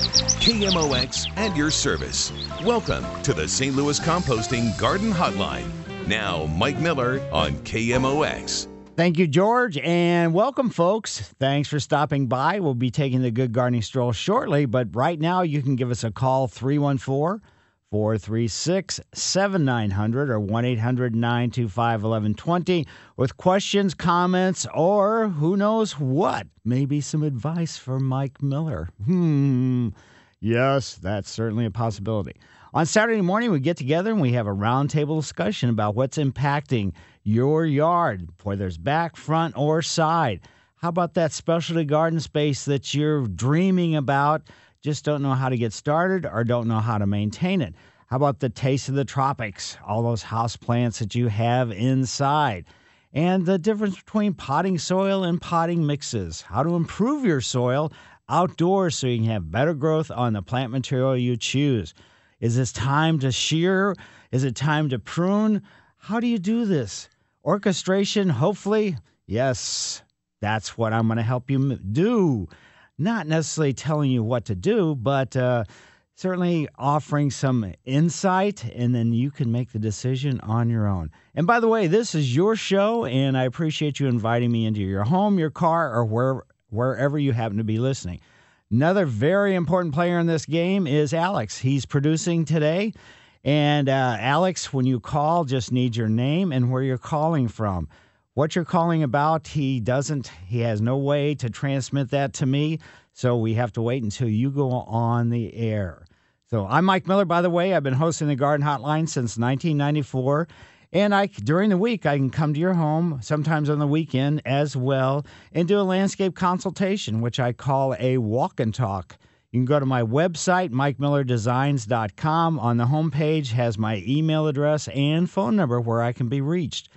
KMOX and your service. Welcome to the St. Louis Composting Garden Hotline. Now, Mike Miller on KMOX. Thank you, George, and welcome, folks. Thanks for stopping by. We'll be taking the Good Gardening Stroll shortly, but right now you can give us a call 314 436 7900 or 1 800 925 1120 with questions, comments, or who knows what. Maybe some advice for Mike Miller. Hmm. Yes, that's certainly a possibility. On Saturday morning, we get together and we have a roundtable discussion about what's impacting your yard, whether it's back, front, or side. How about that specialty garden space that you're dreaming about? Just don't know how to get started or don't know how to maintain it. How about the taste of the tropics, all those house plants that you have inside? And the difference between potting soil and potting mixes. How to improve your soil outdoors so you can have better growth on the plant material you choose. Is this time to shear? Is it time to prune? How do you do this? Orchestration, hopefully. Yes, that's what I'm going to help you do not necessarily telling you what to do, but uh, certainly offering some insight, and then you can make the decision on your own. And by the way, this is your show, and I appreciate you inviting me into your home, your car, or where, wherever you happen to be listening. Another very important player in this game is Alex. He's producing today. And uh, Alex, when you call, just need your name and where you're calling from. What you're calling about, he doesn't, he has no way to transmit that to me. So we have to wait until you go on the air. So I'm Mike Miller, by the way. I've been hosting the Garden Hotline since 1994. And I during the week I can come to your home, sometimes on the weekend as well, and do a landscape consultation, which I call a walk and talk. You can go to my website, mikemillerdesigns.com. On the homepage has my email address and phone number where I can be reached.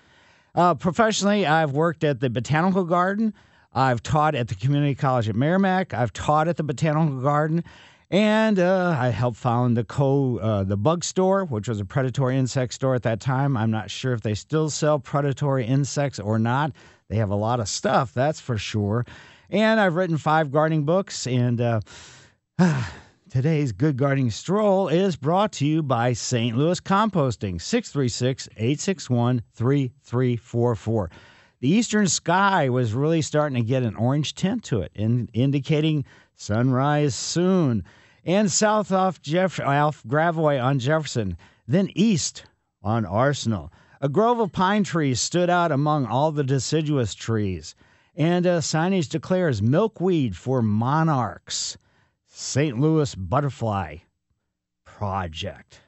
Uh, professionally, I've worked at the Botanical Garden. I've taught at the Community College at Meramec. I've taught at the Botanical Garden. And uh, I helped found the co uh, the bug store, which was a predatory insect store at that time. I'm not sure if they still sell predatory insects or not. They have a lot of stuff, that's for sure. And I've written five gardening books. And uh, Today's Good Gardening Stroll is brought to you by St. Louis Composting, 636 861 3344. The eastern sky was really starting to get an orange tint to it, in, indicating sunrise soon. And south off, Jeff, off Gravois on Jefferson, then east on Arsenal. A grove of pine trees stood out among all the deciduous trees, and uh, signage declares milkweed for monarchs. St. Louis Butterfly Project.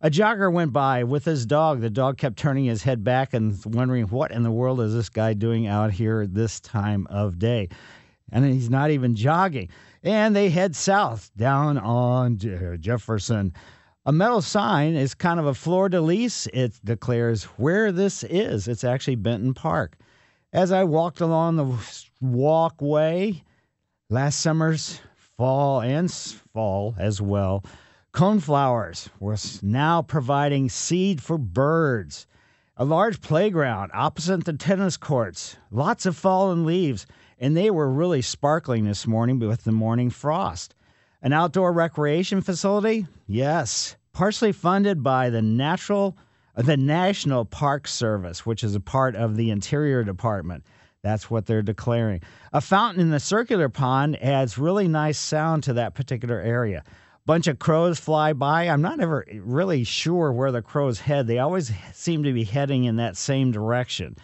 A jogger went by with his dog. The dog kept turning his head back and wondering, what in the world is this guy doing out here this time of day? And he's not even jogging. And they head south down on uh, Jefferson. A metal sign is kind of a fleur de lis. It declares where this is. It's actually Benton Park. As I walked along the walkway last summer's fall and fall as well. Coneflowers was now providing seed for birds. A large playground opposite the tennis courts. Lots of fallen leaves, and they were really sparkling this morning with the morning frost. An outdoor recreation facility? Yes, partially funded by the natural the National Park Service, which is a part of the Interior Department. That's what they're declaring. A fountain in the circular pond adds really nice sound to that particular area. Bunch of crows fly by. I'm not ever really sure where the crows head. They always seem to be heading in that same direction.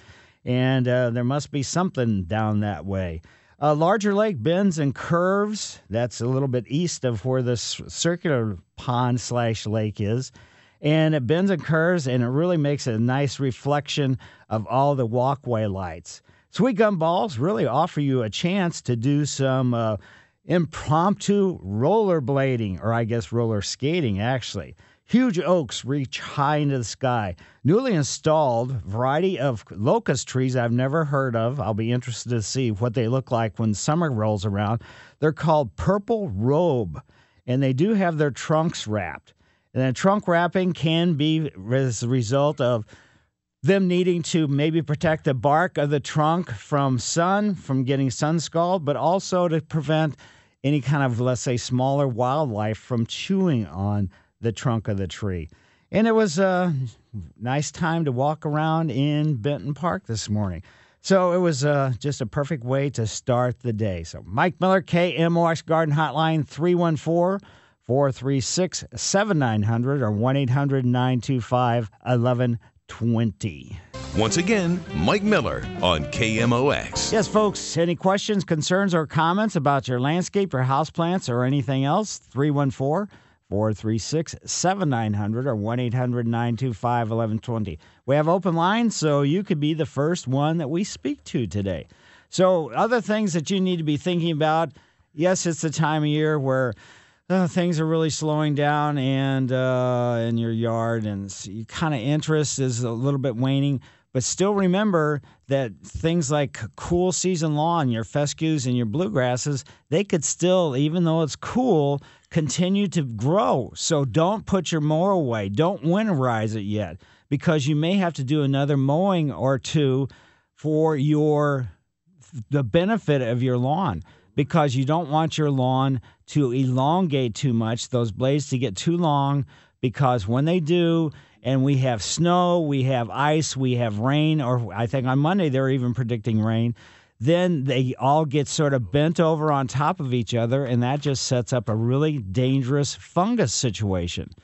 And uh, there must be something down that way. A larger lake bends and curves. That's a little bit east of where this circular pond slash lake is. And it bends and curves, and it really makes a nice reflection of all the walkway lights. Sweet gum balls really offer you a chance to do some uh, impromptu rollerblading, or I guess roller skating, actually. Huge oaks reach high into the sky. Newly installed variety of locust trees I've never heard of. I'll be interested to see what they look like when summer rolls around. They're called purple robe, and they do have their trunks wrapped. And then trunk wrapping can be as a result of them needing to maybe protect the bark of the trunk from sun, from getting sun scald, but also to prevent any kind of, let's say, smaller wildlife from chewing on the trunk of the tree. And it was a nice time to walk around in Benton Park this morning. So it was uh, just a perfect way to start the day. So Mike Miller, KMOX Garden Hotline, 314 436 7900 or 1 800 925 1120. Once again, Mike Miller on KMOX. Yes, folks, any questions, concerns, or comments about your landscape or houseplants or anything else? 314 436 7900 or 1 800 925 1120. We have open lines, so you could be the first one that we speak to today. So, other things that you need to be thinking about yes, it's the time of year where uh, things are really slowing down and uh, in your yard, and your kind of interest is a little bit waning. But still remember that things like cool season lawn, your fescues and your bluegrasses, they could still, even though it's cool, continue to grow. So don't put your mower away. Don't winterize it yet because you may have to do another mowing or two for your the benefit of your lawn because you don't want your lawn to elongate too much, those blades to get too long because when they do, and we have snow, we have ice, we have rain, or I think on Monday they're even predicting rain. Then they all get sort of bent over on top of each other, and that just sets up a really dangerous fungus situation.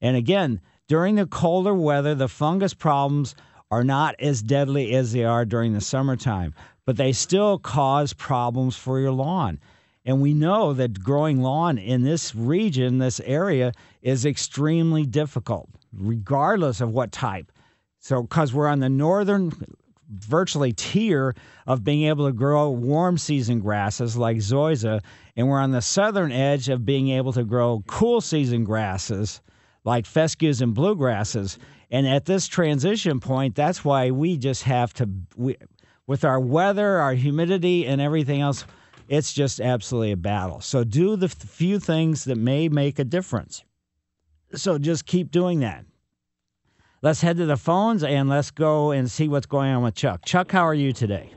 And again, during the colder weather, the fungus problems are not as deadly as they are during the summertime, but they still cause problems for your lawn. And we know that growing lawn in this region, this area, is extremely difficult regardless of what type. So, because we're on the northern virtually tier of being able to grow warm season grasses like zoysia, and we're on the southern edge of being able to grow cool season grasses like fescues and bluegrasses. And at this transition point, that's why we just have to, we, with our weather, our humidity, and everything else, it's just absolutely a battle. So do the few things that may make a difference. So just keep doing that. Let's head to the phones and let's go and see what's going on with Chuck. Chuck, how are you today?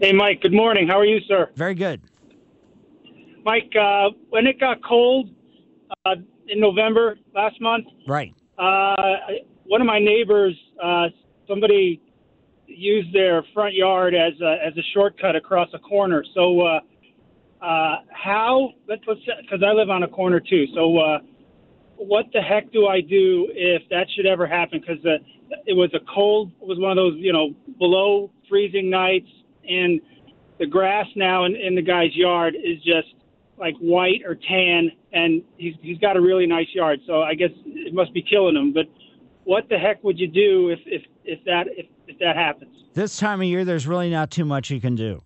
Hey, Mike. Good morning. How are you, sir? Very good. Mike, uh, when it got cold uh, in November last month, right? Uh, one of my neighbors, uh, somebody used their front yard as a, as a shortcut across a corner. So, uh, uh, how? Let's because I live on a corner too. So, uh, what the heck do I do if that should ever happen? Because uh, it was a cold, it was one of those, you know, below freezing nights, and the grass now in, in the guy's yard is just like white or tan, and he's he's got a really nice yard. So I guess it must be killing him. But what the heck would you do if if if that if, if that happens? This time of year, there's really not too much you can do.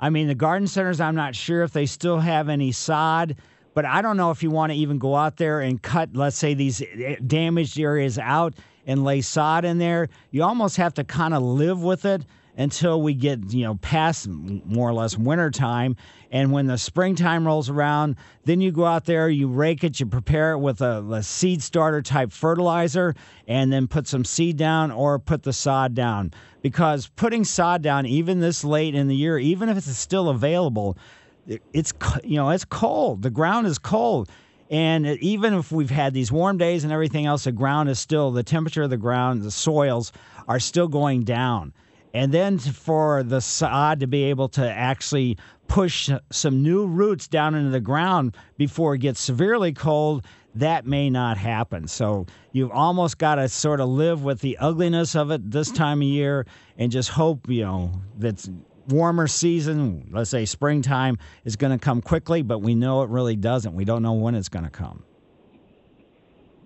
I mean, the garden centers, I'm not sure if they still have any sod but I don't know if you want to even go out there and cut, let's say, these eh, damaged areas out and lay sod in there. You almost have to kind of live with it until we get you know past more or less winter time and when the springtime rolls around then you go out there you rake it you prepare it with a, a, seed starter type fertilizer and then put some seed down or put the sod down because putting sod down even this late in the year even if it's still available it's you know it's cold. The ground is cold, and even if we've had these warm days and everything else, the ground is still the temperature of the ground, the soils are still going down. And then for the sod to be able to actually push some new roots down into the ground before it gets severely cold, that may not happen. So you've almost got to sort of live with the ugliness of it this time of year and just hope, you know, that warmer season, let's say springtime, is going to come quickly, but we know it really doesn't. We don't know when it's going to come.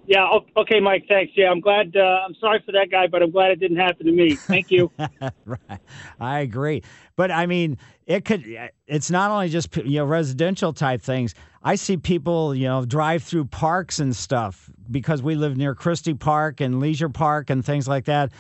Yeah. Okay, Mike. Thanks. Yeah, I'm glad. Uh, I'm sorry for that guy, but I'm glad it didn't happen to me. Thank you. right. I agree. But I mean, it could, it's not only just, you know, residential type things. I see people, you know, drive through parks and stuff because we live near Christie Park and Leisure Park and things like that.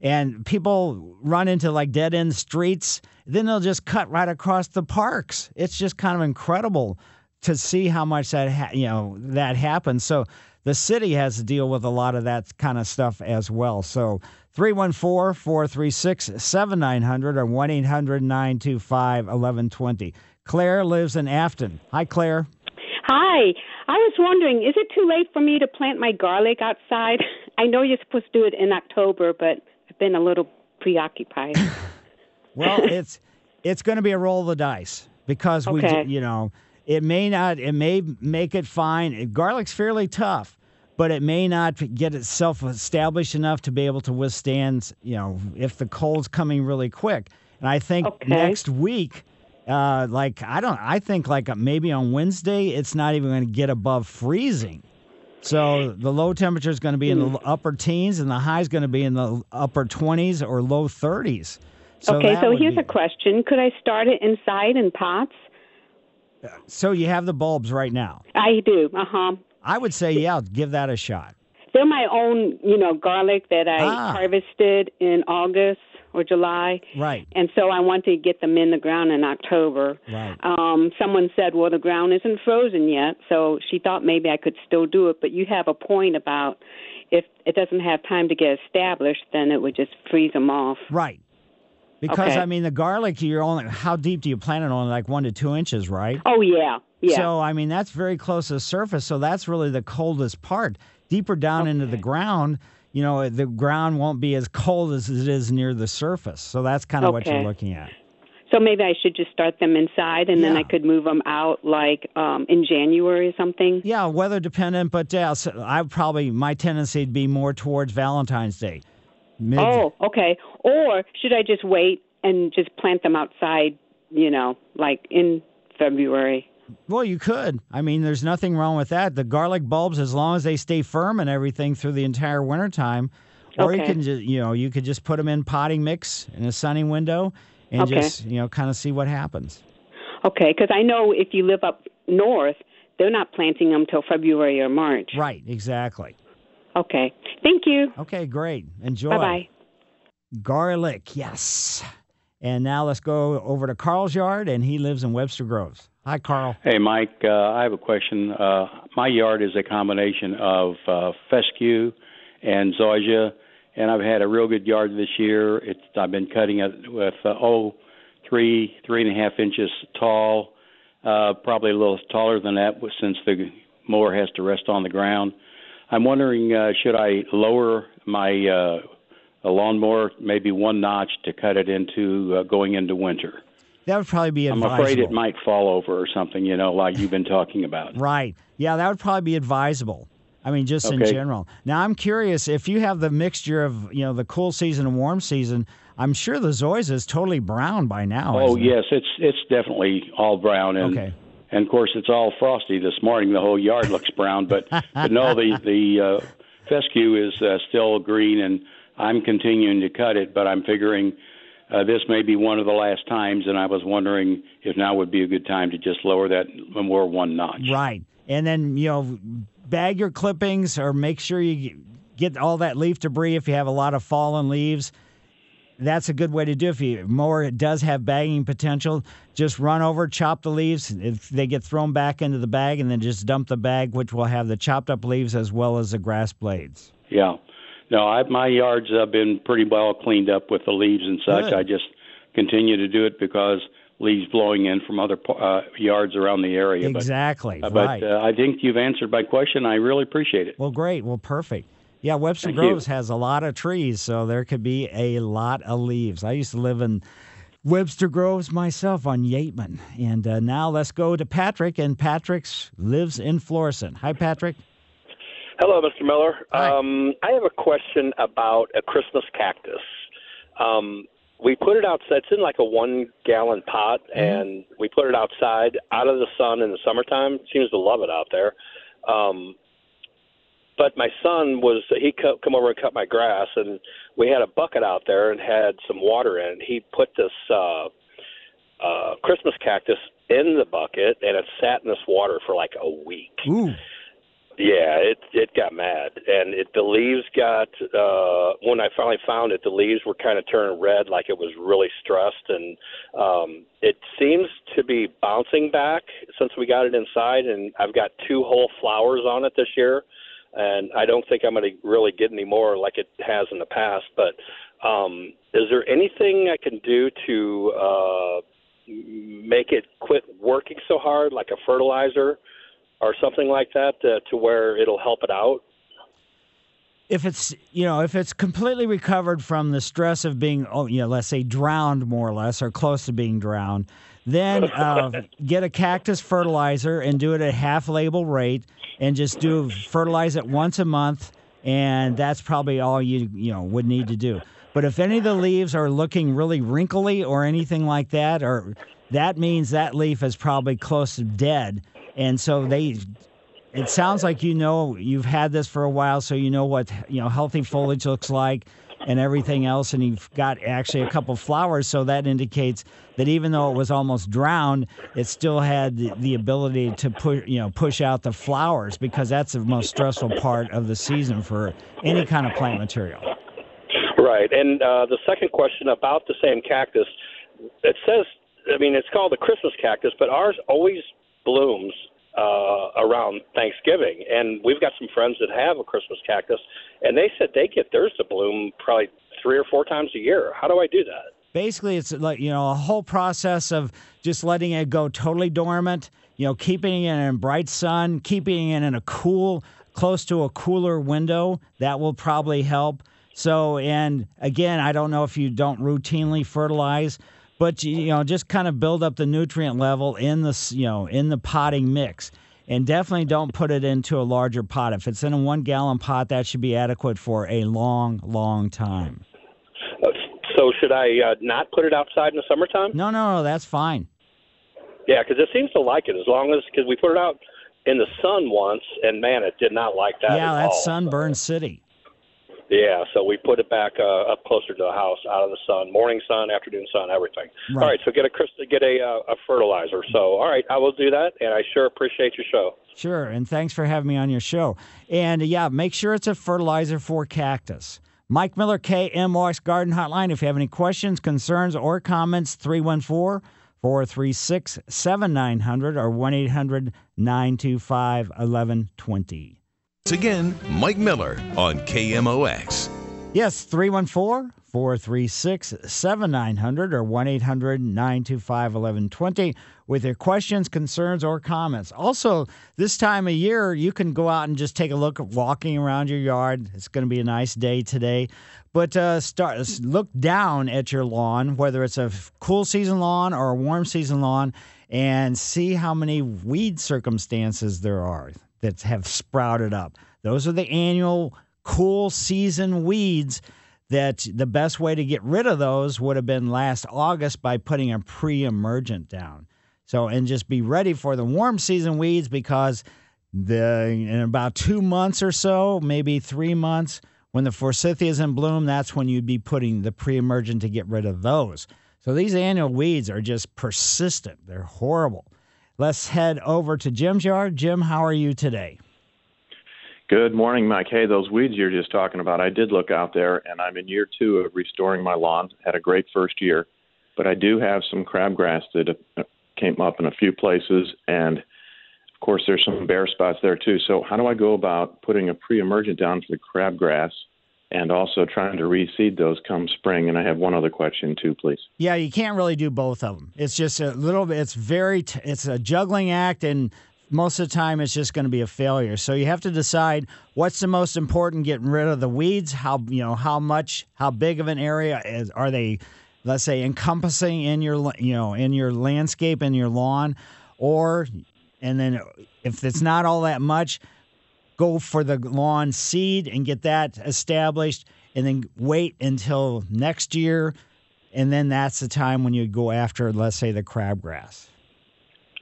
And people run into like dead end streets. Then they'll just cut right across the parks. It's just kind of incredible to see how much that, ha- you know, that happens. So the city has to deal with a lot of that kind of stuff as well. So 314 436 7900 or 1 800 925 1120. Claire lives in Afton. Hi, Claire. Hi. I was wondering, is it too late for me to plant my garlic outside? I know you're supposed to do it in October, but I've been a little preoccupied. Well, it's it's going to be a roll of the dice because we, Okay. do- you know, it may not, it may make it fine. Garlic's fairly tough, but it may not get itself established enough to be able to withstand, you know, if the cold's coming really quick. And I think Okay. next week, uh, like I don't, I think like maybe on Wednesday, it's not even going to get above freezing. So the low temperature is going to be in Hmm. the upper teens, and the high is going to be in the upper 20s or low 30s. So okay, so here's be- a question. Could I start it inside in pots? So you have the bulbs right now. I do. Uh huh. I would say, yeah, give that a shot. They're my own, you know, garlic that I Ah. harvested in August or July. Right. And so I want to get them in the ground in October. Right. Um, someone said, well, the ground isn't frozen yet, so she thought maybe I could still do it. But you have a point about if it doesn't have time to get established, then it would just freeze them off. Right. Because Okay. I mean, the garlic, you're only how deep do you plant it on? Like one to two inches, right? Oh yeah, yeah. So I mean, that's very close to the surface. So that's really the coldest part. Deeper down into the ground, you know, the ground won't be as cold as it is near the surface. So that's kind of what you're looking at. so maybe I should just start them inside, and then I could move them out like um, in January or something. Yeah, weather dependent, but yeah, so I probably my tendency would be more towards Valentine's Day. Mid, Oh, okay. Or should I just wait and just plant them outside? You know, like in February. Well, you could. I mean, there's nothing wrong with that. The garlic bulbs, as long as they stay firm and everything through the entire wintertime, or you can just, you know, you could just put them in potting mix in a sunny window and Okay. just, you know, kind of see what happens. Okay, because I know if you live up north, they're not planting them till February or March. Right, exactly. Okay. Thank you. Okay, great. Enjoy. Bye bye. Garlic, yes. And now let's go over to Carl's yard, and he lives in Webster Groves. Hi, Carl. Hey, Mike, uh, I have a question. Uh, my yard is a combination of uh, fescue and zoysia, and I've had a real good yard this year. It's I've been cutting it with uh, oh, three three and a half inches tall, uh, probably a little taller than that since the mower has to rest on the ground. I'm wondering, uh, should I lower my uh, a lawnmower maybe one notch to cut it into uh, going into winter? That would probably be advisable. I'm afraid it might fall over or something, you know, like you've been talking about. Right. Yeah, that would probably be advisable. I mean, just in Okay. general. Now, I'm curious if you have the mixture of, you know, the cool season and warm season, I'm sure the Zoysia is totally brown by now. Oh isn't it? yes, it's it's definitely all brown and Okay. And of course it's all frosty this morning. The whole yard looks brown, but but no, the the uh, fescue is uh, still green, and I'm continuing to cut it. But I'm figuring uh, this may be one of the last times, and I was wondering if now would be a good time to just lower that more one notch. Right. And then, you know, bag your clippings or make sure you get all that leaf debris if you have a lot of fallen leaves. That's a good way to do it. If you mower does have bagging potential, just run over, chop the leaves. If they get thrown back into the bag, and then just dump the bag, which will have the chopped up leaves as well as the grass blades. Yeah. No, I, my yard's have been pretty well cleaned up with the leaves and such. Good. I just continue to do it because leaves blowing in from other uh, yards around the area. exactly. But, uh, right. but uh, I think you've answered my question. I really appreciate it. Well, great. Well, perfect. Yeah, Webster Thank you. Groves has a lot of trees, so there could be a lot of leaves. I used to live in Webster Groves myself on Yateman. And uh, now let's go to Patrick, and Patrick lives in Florissant. Hi, Patrick. Hello, Mr. Miller. Hi. Um, I have a question about a Christmas cactus. Um, we put it outside. It's in like a one gallon pot, and we put it outside out of the sun in the summertime. It seems to love it out there. Um, but my son was he co- come over and cut my grass, and we had a bucket out there and had some water in. it. He put this uh, uh, Christmas cactus in the bucket, and it sat in this water for like a week. Ooh. Yeah, it it got mad, and it the leaves got. uh When I finally found it, the leaves were kind of turning red, like it was really stressed, and um it seems to be bouncing back since we got it inside. And I've got two whole flowers on it this year, and I don't think I'm going to really get any more like it has in the past. But um is there anything I can do to uh make it quit working so hard, like a fertilizer? or something like that uh, to where it'll help it out? If it's you know if it's completely recovered from the stress of being oh you know let's say drowned more or less or close to being drowned, then uh, get a cactus fertilizer and do it at half label rate and just do fertilize it once a month and that's probably all you you know would need to do. But if any of the leaves are looking really wrinkly or anything like that, or that means that leaf is probably close to dead and so they it sounds like you know you've had this for a while so you know what you know healthy foliage looks like and everything else and you've got actually a couple flowers so that indicates that even though it was almost drowned it still had the, the ability to push you know push out the flowers because that's the most stressful part of the season for any kind of plant material Right. And uh, the second question about the same cactus, it says, I mean, it's called the Christmas cactus, but ours always blooms uh, around Thanksgiving. And we've got some friends that have a Christmas cactus, and they said they get theirs to bloom probably three or four times a year. How do I do that? basically it's like you know a whole process of just letting it go totally dormant you know keeping it in bright sun keeping it in a cool close to a cooler window that will probably help so and again i don't know if you don't routinely fertilize but you know just kind of build up the nutrient level in the you know in the potting mix and definitely don't put it into a larger pot if it's in a one gallon pot that should be adequate for a long long time so should I uh, not put it outside in the summertime? no no no that's fine Yeah, because it seems to like it as long as because we put it out in the sun once, and man, it did not like that. yeah at that's all. sunburn city Yeah, so we put it back uh, up closer to the house, out of the sun, morning sun, afternoon sun, everything. Right. All right, so get a crystal, get a uh, a fertilizer. So, all right, I will do that, and I sure appreciate your show. Sure, and thanks for having me on your show. And yeah, make sure it's a fertilizer for cactus. Mike Miller, KMOX Garden Hotline. If you have any questions, concerns, or comments, 314 436 7900 or 1 800 925 1120. Once again, Mike Miller on KMOX. Yes, 314 436 7900 or 1 800 925 1120 with your questions, concerns, or comments. Also, this time of year, you can go out and just take a look at walking around your yard. It's going to be a nice day today. But uh, start look down at your lawn, whether it's a cool season lawn or a warm season lawn, and see how many weed circumstances there are that have sprouted up. Those are the annual cool season weeds that the best way to get rid of those would have been last August by putting a pre-emergent down. So and just be ready for the warm season weeds because the in about 2 months or so, maybe 3 months when the forsythia is in bloom, that's when you'd be putting the pre-emergent to get rid of those. So these annual weeds are just persistent. They're horrible. Let's head over to Jim's yard. Jim, how are you today? Good morning, Mike. Hey, those weeds you're just talking about, I did look out there, and I'm in year two of restoring my lawn. Had a great first year, but I do have some crabgrass that uh, came up in a few places, and of course, there's some bare spots there too. So, how do I go about putting a pre-emergent down for the crabgrass, and also trying to reseed those come spring? And I have one other question too, please. Yeah, you can't really do both of them. It's just a little bit. It's very. It's a juggling act, and most of the time, it's just going to be a failure. So you have to decide what's the most important. Getting rid of the weeds. How you know how much, how big of an area is are they? Let's say encompassing in your you know in your landscape in your lawn, or and then if it's not all that much, go for the lawn seed and get that established, and then wait until next year and then that's the time when you go after, let's say, the crabgrass.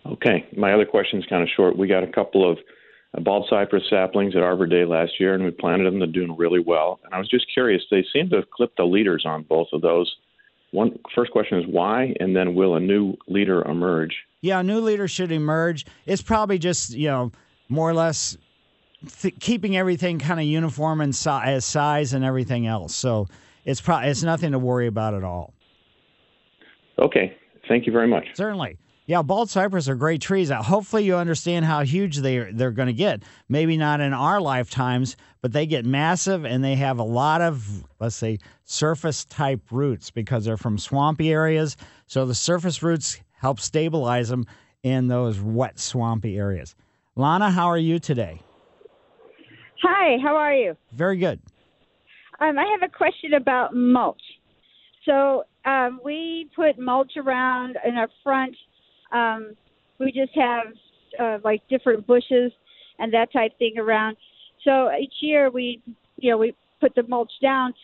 Okay. My other question is kind of short. We got a couple of uh, bald cypress saplings at Arbor Day last year, and we planted them. They're doing really well. And I was just curious. They seem to have clipped the leaders on both of those. One first question is why, and then will a new leader emerge? Yeah, a new leader should emerge. It's probably just you know more or less th- keeping everything kind of uniform in si- as size and everything else. So it's pro- it's nothing to worry about at all. Okay, thank you very much. Certainly. Yeah, bald cypress are great trees. Uh, hopefully, you understand how huge they are, they're going to get. Maybe not in our lifetimes, but they get massive and they have a lot of, let's say, surface type roots because they're from swampy areas. So the surface roots help stabilize them in those wet, swampy areas. Lana, how are you today? Hi, how are you? Very good. Um, I have a question about mulch. So um, we put mulch around in our front. Um, we just have uh, like different bushes and that type thing around. So each year we, you know, we put the mulch down.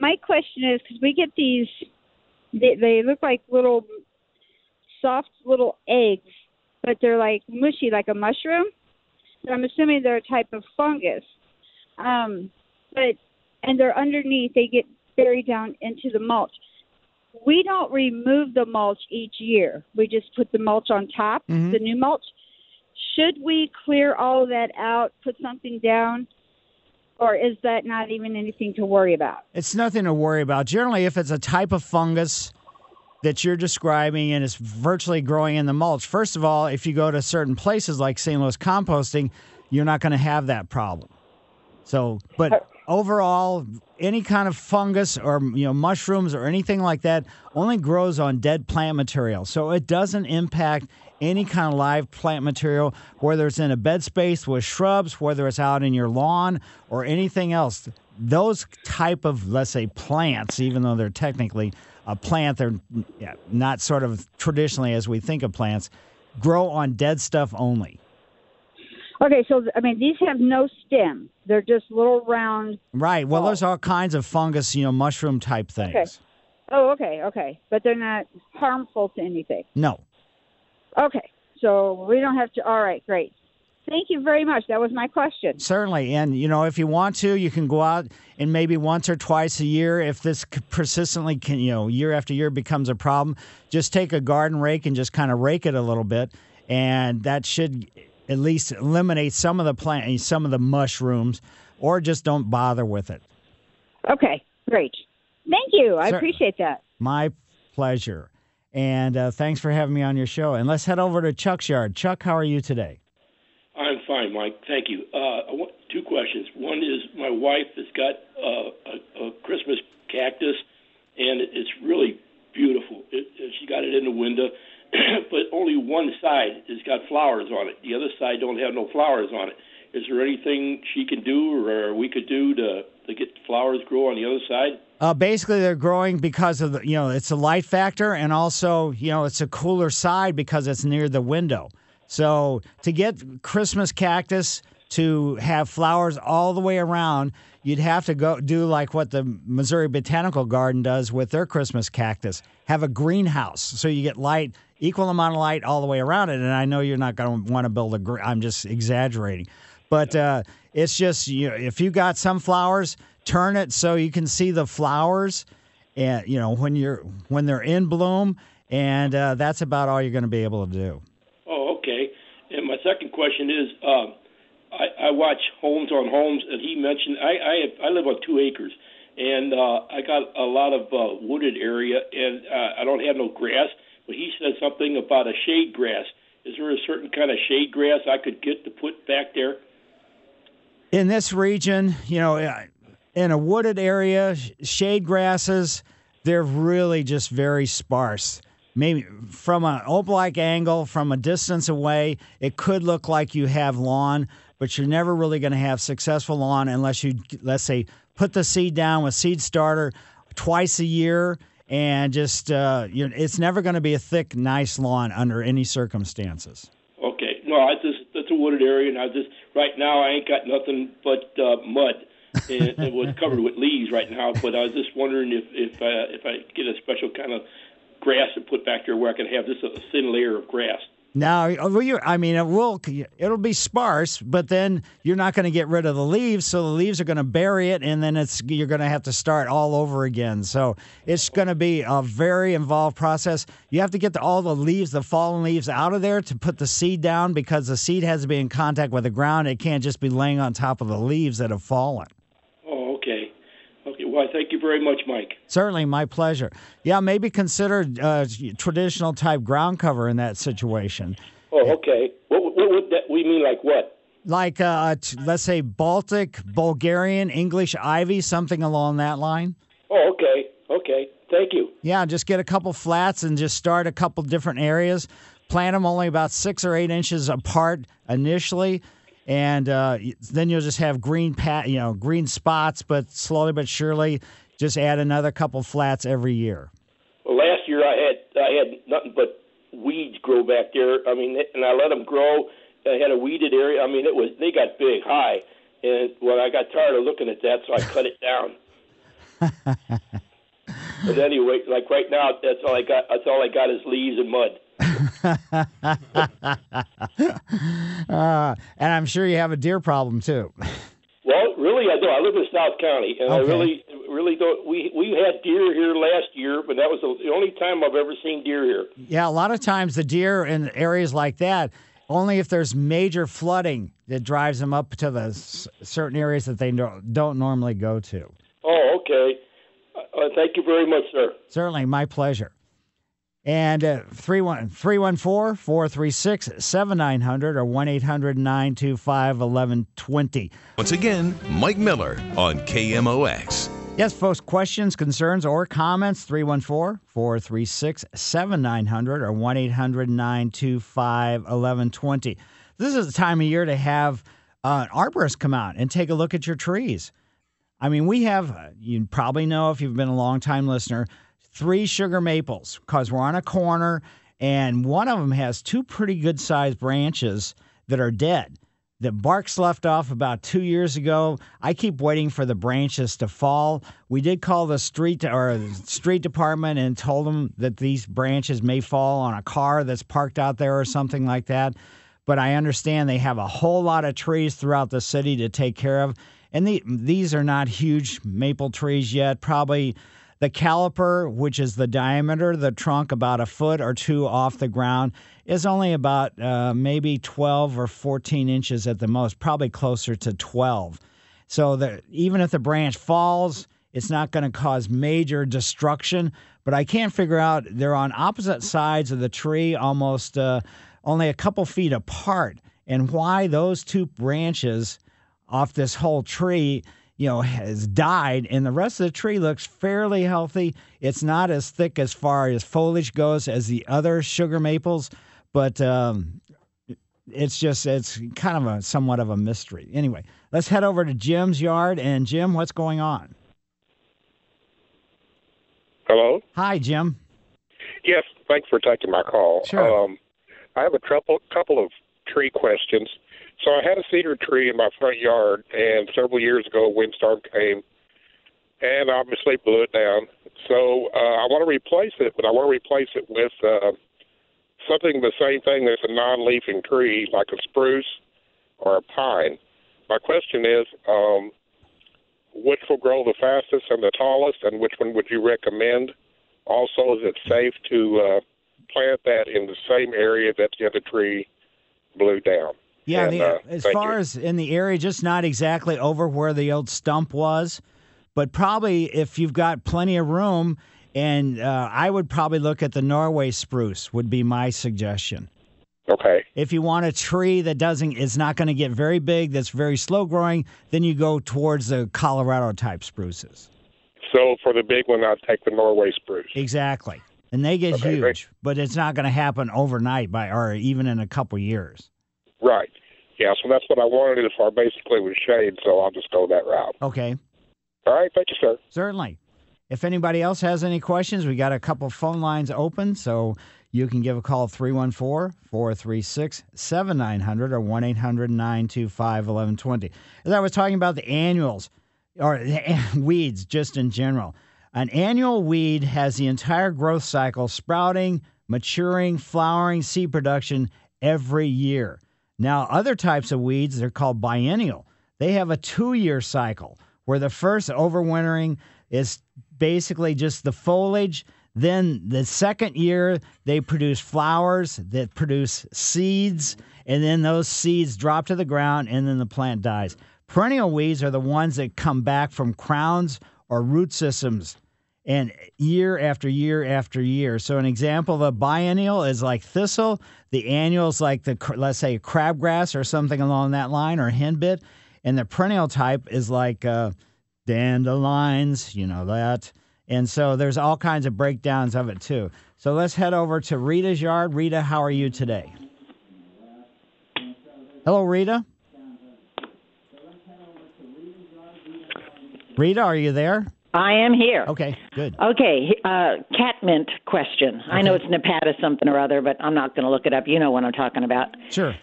My question is because we get these, they, they look like little soft little eggs, but they're like mushy, like a mushroom. So I'm assuming they're a type of fungus. Um, but and they're underneath. They get buried down into the mulch. We don't remove the mulch each year. We just put the mulch on top, Mhm. the new mulch. Should we clear all of that out, put something down, or is that not even anything to worry about? It's nothing to worry about. Generally, if it's a type of fungus that you're describing and it's virtually growing in the mulch, first of all, if you go to certain places like St. Louis composting, you're not going to have that problem. So, but uh, overall, any kind of fungus or you know mushrooms or anything like that only grows on dead plant material. So it doesn't impact any kind of live plant material, whether it's in a bed space with shrubs, whether it's out in your lawn or anything else. Those type of let's say plants, even though they're technically a plant, they're yeah, not sort of traditionally as we think of plants, grow on dead stuff only. Okay, so I mean these have no stem; they're just little round. Right. Well, there's all kinds of fungus, you know, mushroom type things. Okay. Oh, okay, okay, but they're not harmful to anything. No. Okay, so we don't have to. All right, great. Thank you very much. That was my question. Certainly. And, you know, if you want to, you can go out and maybe once or twice a year, if this persistently, can, you know, year after year becomes a problem, just take a garden rake and just kind of rake it a little bit. And that should at least eliminate some of the plant, some of the mushrooms, or just don't bother with it. Okay, great. Thank you. I Sir- appreciate that. My pleasure. And uh, thanks for having me on your show. And let's head over to Chuck's yard. Chuck, how are you today? Mike. Thank you. Uh, want two questions. One is my wife has got uh, a, a Christmas cactus, and it's really beautiful. It, it, she got it in the window, but only one side has got flowers on it. The other side don't have no flowers on it. Is there anything she can do or we could do to to get flowers grow on the other side? Uh, basically, they're growing because of the, you know, it's a light factor, and also, you know, it's a cooler side because it's near the window. So to get Christmas cactus to have flowers all the way around, you'd have to go do like what the Missouri Botanical Garden does with their Christmas cactus. Have a greenhouse so you get light, equal amount of light all the way around it. And I know you're not going to want to build a. gr- I'm just exaggerating, but uh, it's just you know, if you got some flowers, turn it so you can see the flowers, and you know when you're when they're in bloom, and uh, that's about all you're going to be able to do. Oh, okay. And my second question is, um, I, I watch Holmes on Homes, and he mentioned I I, have, I live on two acres, and uh, I got a lot of uh, wooded area, and uh, I don't have no grass. But he said something about a shade grass. Is there a certain kind of shade grass I could get to put back there? in this region, you know, uh, in a wooded area, shade grasses, they're really just very sparse. Maybe from an oblique angle, from a distance away, it could look like you have lawn, but you're never really going to have successful lawn unless you, let's say, put the seed down with seed starter twice a year. And just, uh, you know, it's never going to be a thick, nice lawn under any circumstances. Okay. No, I just that's a wooded area, and I just right now I ain't got nothing but uh, mud. and it was covered with leaves right now, but I was just wondering if if uh, if I get a special kind of grass to put back there where I can have just a thin layer of grass. Now, I mean, it will. It'll be sparse, but then you're not going to get rid of the leaves, so the leaves are going to bury it, and then it's you're going to have to start all over again. So it's going to be a very involved process. You have to get the, all the leaves, the fallen leaves, out of there to put the seed down because the seed has to be in contact with the ground. It can't just be laying on top of the leaves that have fallen. Well, thank you very much, Mike. Certainly, my pleasure. Yeah, maybe consider uh, traditional type ground cover in that situation. Oh, okay. What, what would that? We mean like what? Like, uh, t- let's say Baltic, Bulgarian, English ivy, something along that line. Oh, okay. Okay. Thank you. Yeah, just get a couple flats and just start a couple different areas. Plant them only about six or eight inches apart initially, and uh, then you'll just have green pat, you know, green spots. But slowly but surely, just add another couple flats every year. Well, last year I had I had nothing but weeds grow back there. I mean, and I let them grow. I had a weeded area. I mean, it was they got big, high, and well, I got tired of looking at that, so I cut it down. but anyway, like right now, that's all I got. That's all I got is leaves and mud. Uh, and I'm sure you have a deer problem too. Well, really, I do. I live in South County, and I really, really don't. We we had deer here last year, but that was the only time I've ever seen deer here. Yeah, a lot of times the deer in areas like that, only if there's major flooding that drives them up to the s- certain areas that they no- don't normally go to. Oh, okay. Uh, thank you very much, sir. Certainly, my pleasure. And uh, 314 436 7900 or 1 800 925 1120. Once again, Mike Miller on KMOX. Yes, folks, questions, concerns, or comments 314 436 7900 or 1 800 925 1120. This is the time of year to have uh, an arborist come out and take a look at your trees. I mean, we have, uh, you probably know if you've been a long time listener, three sugar maples because we're on a corner and one of them has two pretty good sized branches that are dead. The bark's left off about two years ago. I keep waiting for the branches to fall. We did call the street or the street department and told them that these branches may fall on a car that's parked out there or something like that. But I understand they have a whole lot of trees throughout the city to take care of. And the, these are not huge maple trees yet, probably the caliper, which is the diameter the trunk about a foot or two off the ground, is only about uh, maybe 12 or 14 inches at the most, probably closer to 12. So that even if the branch falls, it's not going to cause major destruction. But I can't figure out, they're on opposite sides of the tree, almost uh, only a couple feet apart. And why those two branches off this whole tree you know has died and the rest of the tree looks fairly healthy it's not as thick as far as foliage goes as the other sugar maples but um, it's just it's kind of a somewhat of a mystery anyway let's head over to jim's yard and jim what's going on Hello. hi jim Yes, thanks for taking my call. Sure. Um, I have a couple couple of tree questions. So I had a cedar tree in my front yard, and several years ago, a windstorm came, and obviously blew it down. So uh, I want to replace it, but I want to replace it with uh, something the same thing that's a non-leafing tree, like a spruce or a pine. My question is, um, which will grow the fastest and the tallest, and which one would you recommend? Also, is it safe to uh, plant that in the same area that the other tree blew down? Yeah And, the, uh, as far you. as in the area just not exactly over where the old stump was but probably if you've got plenty of room and uh, i would probably look at the norway spruce would be my suggestion Okay. If you want a tree that doesn't is not going to get very big, that's very slow growing, then you go towards the Colorado type spruces. So for the big one, I'd take the Norway spruce. Exactly. And they get Okay, huge, great. but it's not going to happen overnight by or even in a couple years. Right. Yeah, so that's what I wanted it for basically with shade, so I'll just go that route. Okay. All right, thank you, sir. Certainly. If anybody else has any questions, we got a couple phone lines open, so you can give a call 314 436 7900 or 1 800 925 1120. As I was talking about the annuals, or the weeds just in general, an annual weed has the entire growth cycle sprouting, maturing, flowering, seed production every year. Now, other types of weeds, they're called biennial. They have a two year cycle where the first overwintering is basically just the foliage. Then the second year, they produce flowers that produce seeds, and then those seeds drop to the ground, and then the plant dies. Perennial weeds are the ones that come back from crowns or root systems and year after year after year. So an example of a biennial is like thistle. The annual is like the let's say crabgrass or something along that line or henbit, and the perennial type is like uh, dandelions. You know that. And so there's all kinds of breakdowns of it too. So let's head over to Rita's yard. Rita, how are you today? Hello, Rita. Rita, are you there? I am here. Okay, good. Okay, uh, catmint question. I know it's Nepeta something or other, but I'm not going to look it up. You know what I'm talking about. Sure.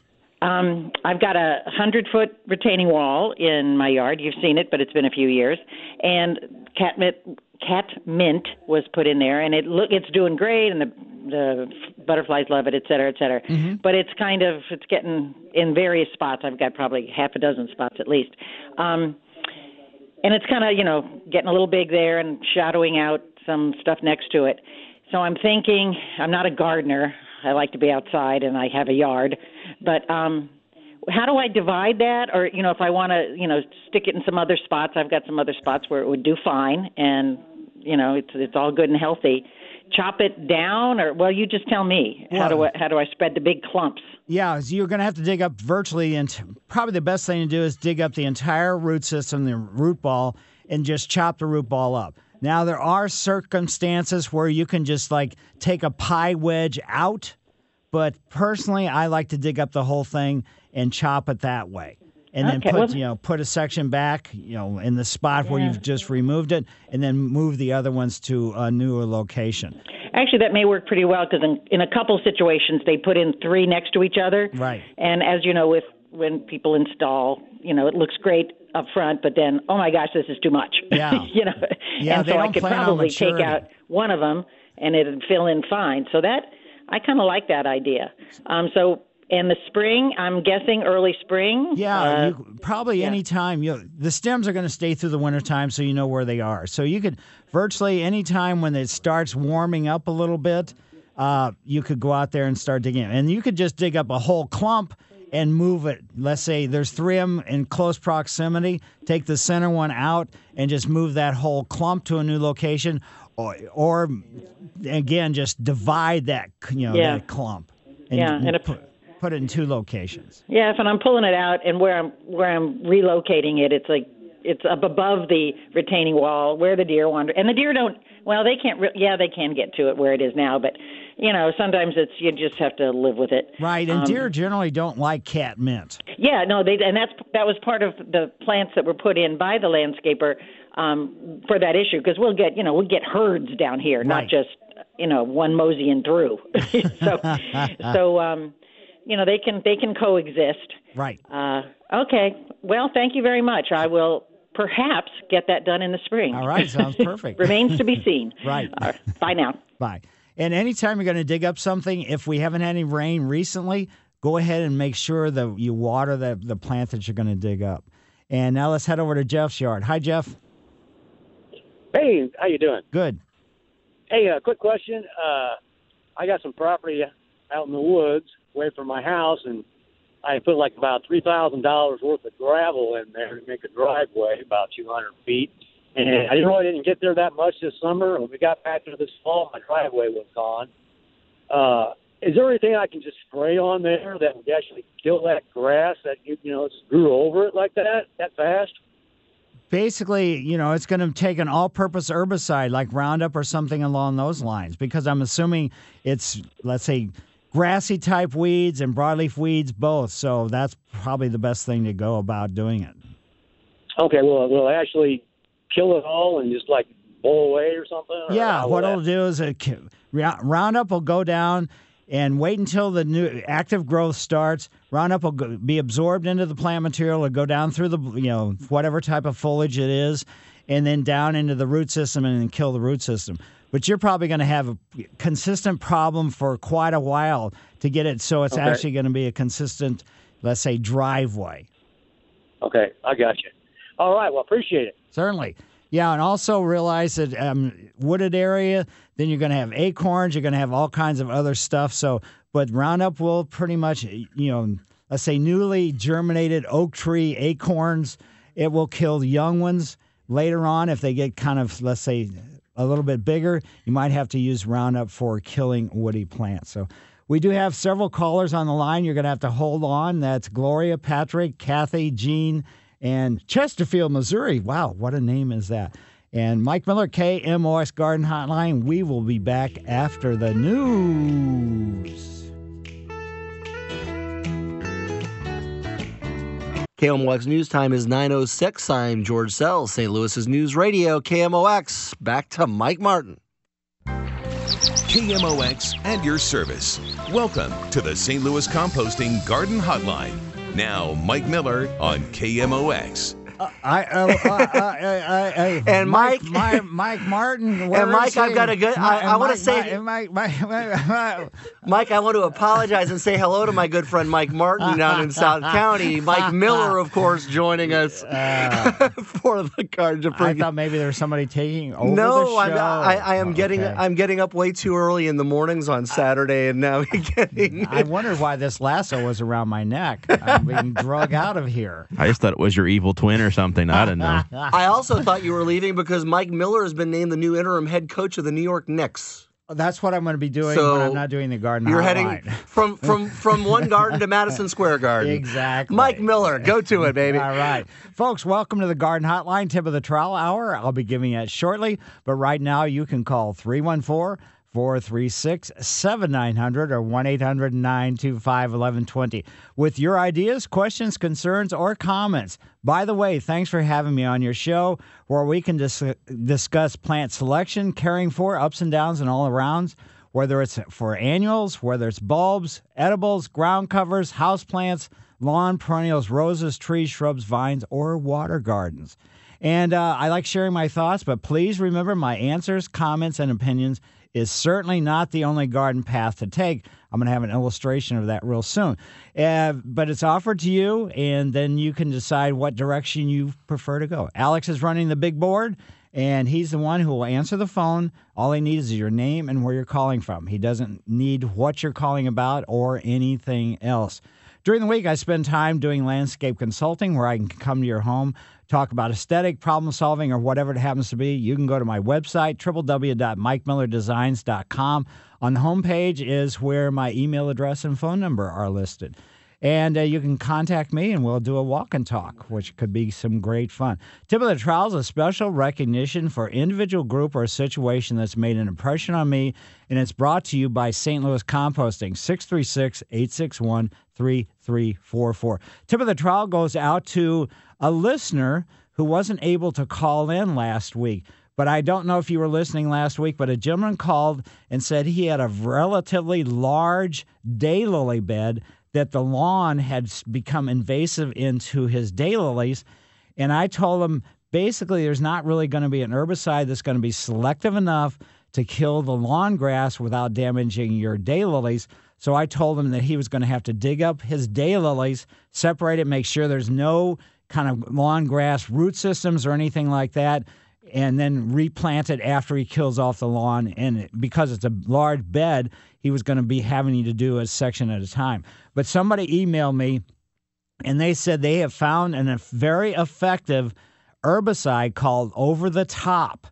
Um, I've got a hundred foot retaining wall in my yard. You've seen it, but it's been a few years. And catmint catmint was put in there, and it look it's doing great, and the the butterflies love it, et cetera, et cetera. Mm-hmm. But it's kind of it's getting in various spots. I've got probably half a dozen spots at least. Um, and it's kind of you know getting a little big there and shadowing out some stuff next to it. So I'm thinking I'm not a gardener. I like to be outside and I have a yard, but um how do I divide that? Or you know if I want to you know stick it in some other spots I've got some other spots where it would do fine and you know it's it's all good and healthy. Chop it down or well you just tell me. How do I how do I spread the big clumps Yeah, so you're going to have to dig up virtually, and probably the best thing to do is dig up the entire root system, the root ball, and just chop the root ball up. Now, there are circumstances where you can just like take a pie wedge out, but personally, I like to dig up the whole thing and chop it that way. And then Okay, put well- you know put a section back you know in the spot where you've just removed it, and then move the other ones to a newer location. Actually, that may work pretty well because in, in a couple situations they put in three next to each other. Right. And as you know, with when people install, you know, it looks great up front, but then, oh my gosh, this is too much. Yeah. you know. Yeah, and they so I could probably take out one of them and it'd fill in fine. So that I kind of like that idea. Um, so in the spring, I'm guessing early spring. Yeah, uh, you, probably any time. You the stems are going to stay through the wintertime, so you know where they are. So you could virtually any time when it starts warming up a little bit, uh, you could go out there and start digging. And you could just dig up a whole clump and move it. Let's say there's three of them in close proximity. Take the center one out and just move that whole clump to a new location, or, or again just divide that you know Yeah. that clump. Yeah, and if- put, it in two locations. Yeah, if and I'm pulling it out and where I'm where I'm relocating it, it's like it's up above the retaining wall where the deer wander. And the deer don't. Well, they can't. Re- yeah, they can get to it where it is now, but you know sometimes it's you just have to live with it. Right, and Um, deer generally don't like cat mint. Yeah, no, they and that's that was part of the plants that were put in by the landscaper um, for that issue because we'll get you know we'll get herds down here, Right. not just you know one moseying through. so so um, you know they can they can coexist. Right. Uh, okay. Well, thank you very much. I will perhaps get that done in the spring. All right, sounds perfect. Remains to be seen. Right. All right. Bye now. Bye. And anytime you're going to dig up something, if we haven't had any rain recently, go ahead and make sure that you water the, the plant that you're going to dig up. And now let's head over to Jeff's yard. Hi, Jeff. Hey, how you doing? Good. Hey, uh, quick question. Uh, I got some property out in the woods away from my house, and I put like about three thousand dollars worth of gravel in there to make a driveway, about two hundred feet. And I really didn't get there that much this summer. When we got back there this fall, my driveway was gone. Uh, is there anything I can just spray on there that would actually kill that grass that you know grew over it like that that fast? Basically, you know, it's going to take an all purpose herbicide like Roundup or something along those lines because I'm assuming it's, let's say, grassy type weeds and broadleaf weeds both. So that's probably the best thing to go about doing it. Okay, well, will actually kill it all and just like blow away or something? Or Yeah, what that- it'll do is it, Rou- Roundup will go down and wait until the new active growth starts. Roundup will go, be absorbed into the plant material or go down through the you know whatever type of foliage it is, and then down into the root system and then kill the root system. But you're probably going to have a consistent problem for quite a while to get it so it's Okay. actually going to be a consistent, let's say, driveway. Okay, I got you. All right, well, appreciate it. Certainly. Yeah, and also realize that um, wooded area, then you're going to have acorns, you're going to have all kinds of other stuff. So, but Roundup will pretty much, you know, let's say newly germinated oak tree acorns, it will kill the young ones. Later on, if they get kind of, let's say, a little bit bigger, you might have to use Roundup for killing woody plants. So, we do have several callers on the line. You're going to have to hold on. That's Gloria, Patrick, Kathy, Jean, and Chesterfield, Missouri. Wow, what a name is that? And Mike Miller, KMOX Garden Hotline. We will be back after the news. KMOX News Time is 9.06. I'm George Sells, St. Louis's News Radio, KMOX. Back to Mike Martin. KMOX and your service. Welcome to the St. Louis Composting Garden Hotline. Now, Mike Miller on KMOX. I, uh, uh, uh, uh, uh, And Mike, Mike- Mi- Mike Martin. And Mike, I've got a good- Mi- I- I wanna Mike- say- Mike, Mike, Mike, Mike, Mike, I want to apologize and say hello to my good friend Mike Martin down in South County. Mike Miller, of course, joining us for the Garden to I thought maybe there was somebody taking over the No, show. I'm, I, I am Oh, getting okay. I'm getting up way too early in the mornings on Saturday, and now getting. I wonder why this lasso was around my neck. I'm being drug out of here. I just thought it was your evil twin or something. I don't know. I also thought you were leaving because Mike Miller has been named the new interim head coach of the New York Knicks. That's what I'm going to be doing So, when I'm not doing the garden. You're hotline. heading from from from one garden to Madison Square Garden. Exactly. Mike Miller, go to it, baby. All right. Folks, welcome to the Garden Hotline, tip of the trowel hour. I'll be giving it shortly, but right now you can call 314 436 7900 or 1 800 925 1120 with your ideas, questions, concerns, or comments. By the way, thanks for having me on your show where we can dis- discuss plant selection, caring for, ups and downs, and all arounds whether it's for annuals, whether it's bulbs, edibles, ground covers, house plants, lawn perennials, roses, trees, shrubs, vines, or water gardens. And uh, I like sharing my thoughts, but please remember my answers, comments, and opinions is certainly not the only garden path to take. I'm going to have an illustration of that real soon. Uh, but it's offered to you, and then you can decide what direction you prefer to go. Alex is running the big board, and he's the one who will answer the phone. All he needs is your name and where you're calling from. He doesn't need what you're calling about or anything else. During the week, I spend time doing landscape consulting where I can come to your home, talk about aesthetic, problem solving, or whatever it happens to be. You can go to my website, www.mikemillerdesigns.com. On the homepage is where my email address and phone number are listed. And uh, you can contact me and we'll do a walk and talk, which could be some great fun. Tip of the Trowel is a special recognition for individual group or situation that's made an impression on me, and it's brought to you by St. Louis Composting, 636 861 3344. Tip of the Trowel goes out to a listener who wasn't able to call in last week. But I don't know if you were listening last week, but a gentleman called and said he had a relatively large daylily bed that the lawn had become invasive into his daylilies. And I told him basically there's not really going to be an herbicide that's going to be selective enough to kill the lawn grass without damaging your daylilies. So I told him that he was going to have to dig up his daylilies, separate it, make sure there's no kind of lawn grass root systems or anything like that, and then replant it after he kills off the lawn. And because it's a large bed, he was going to be having to do a section at a time. But somebody emailed me and they said they have found a very effective herbicide called Over the Top.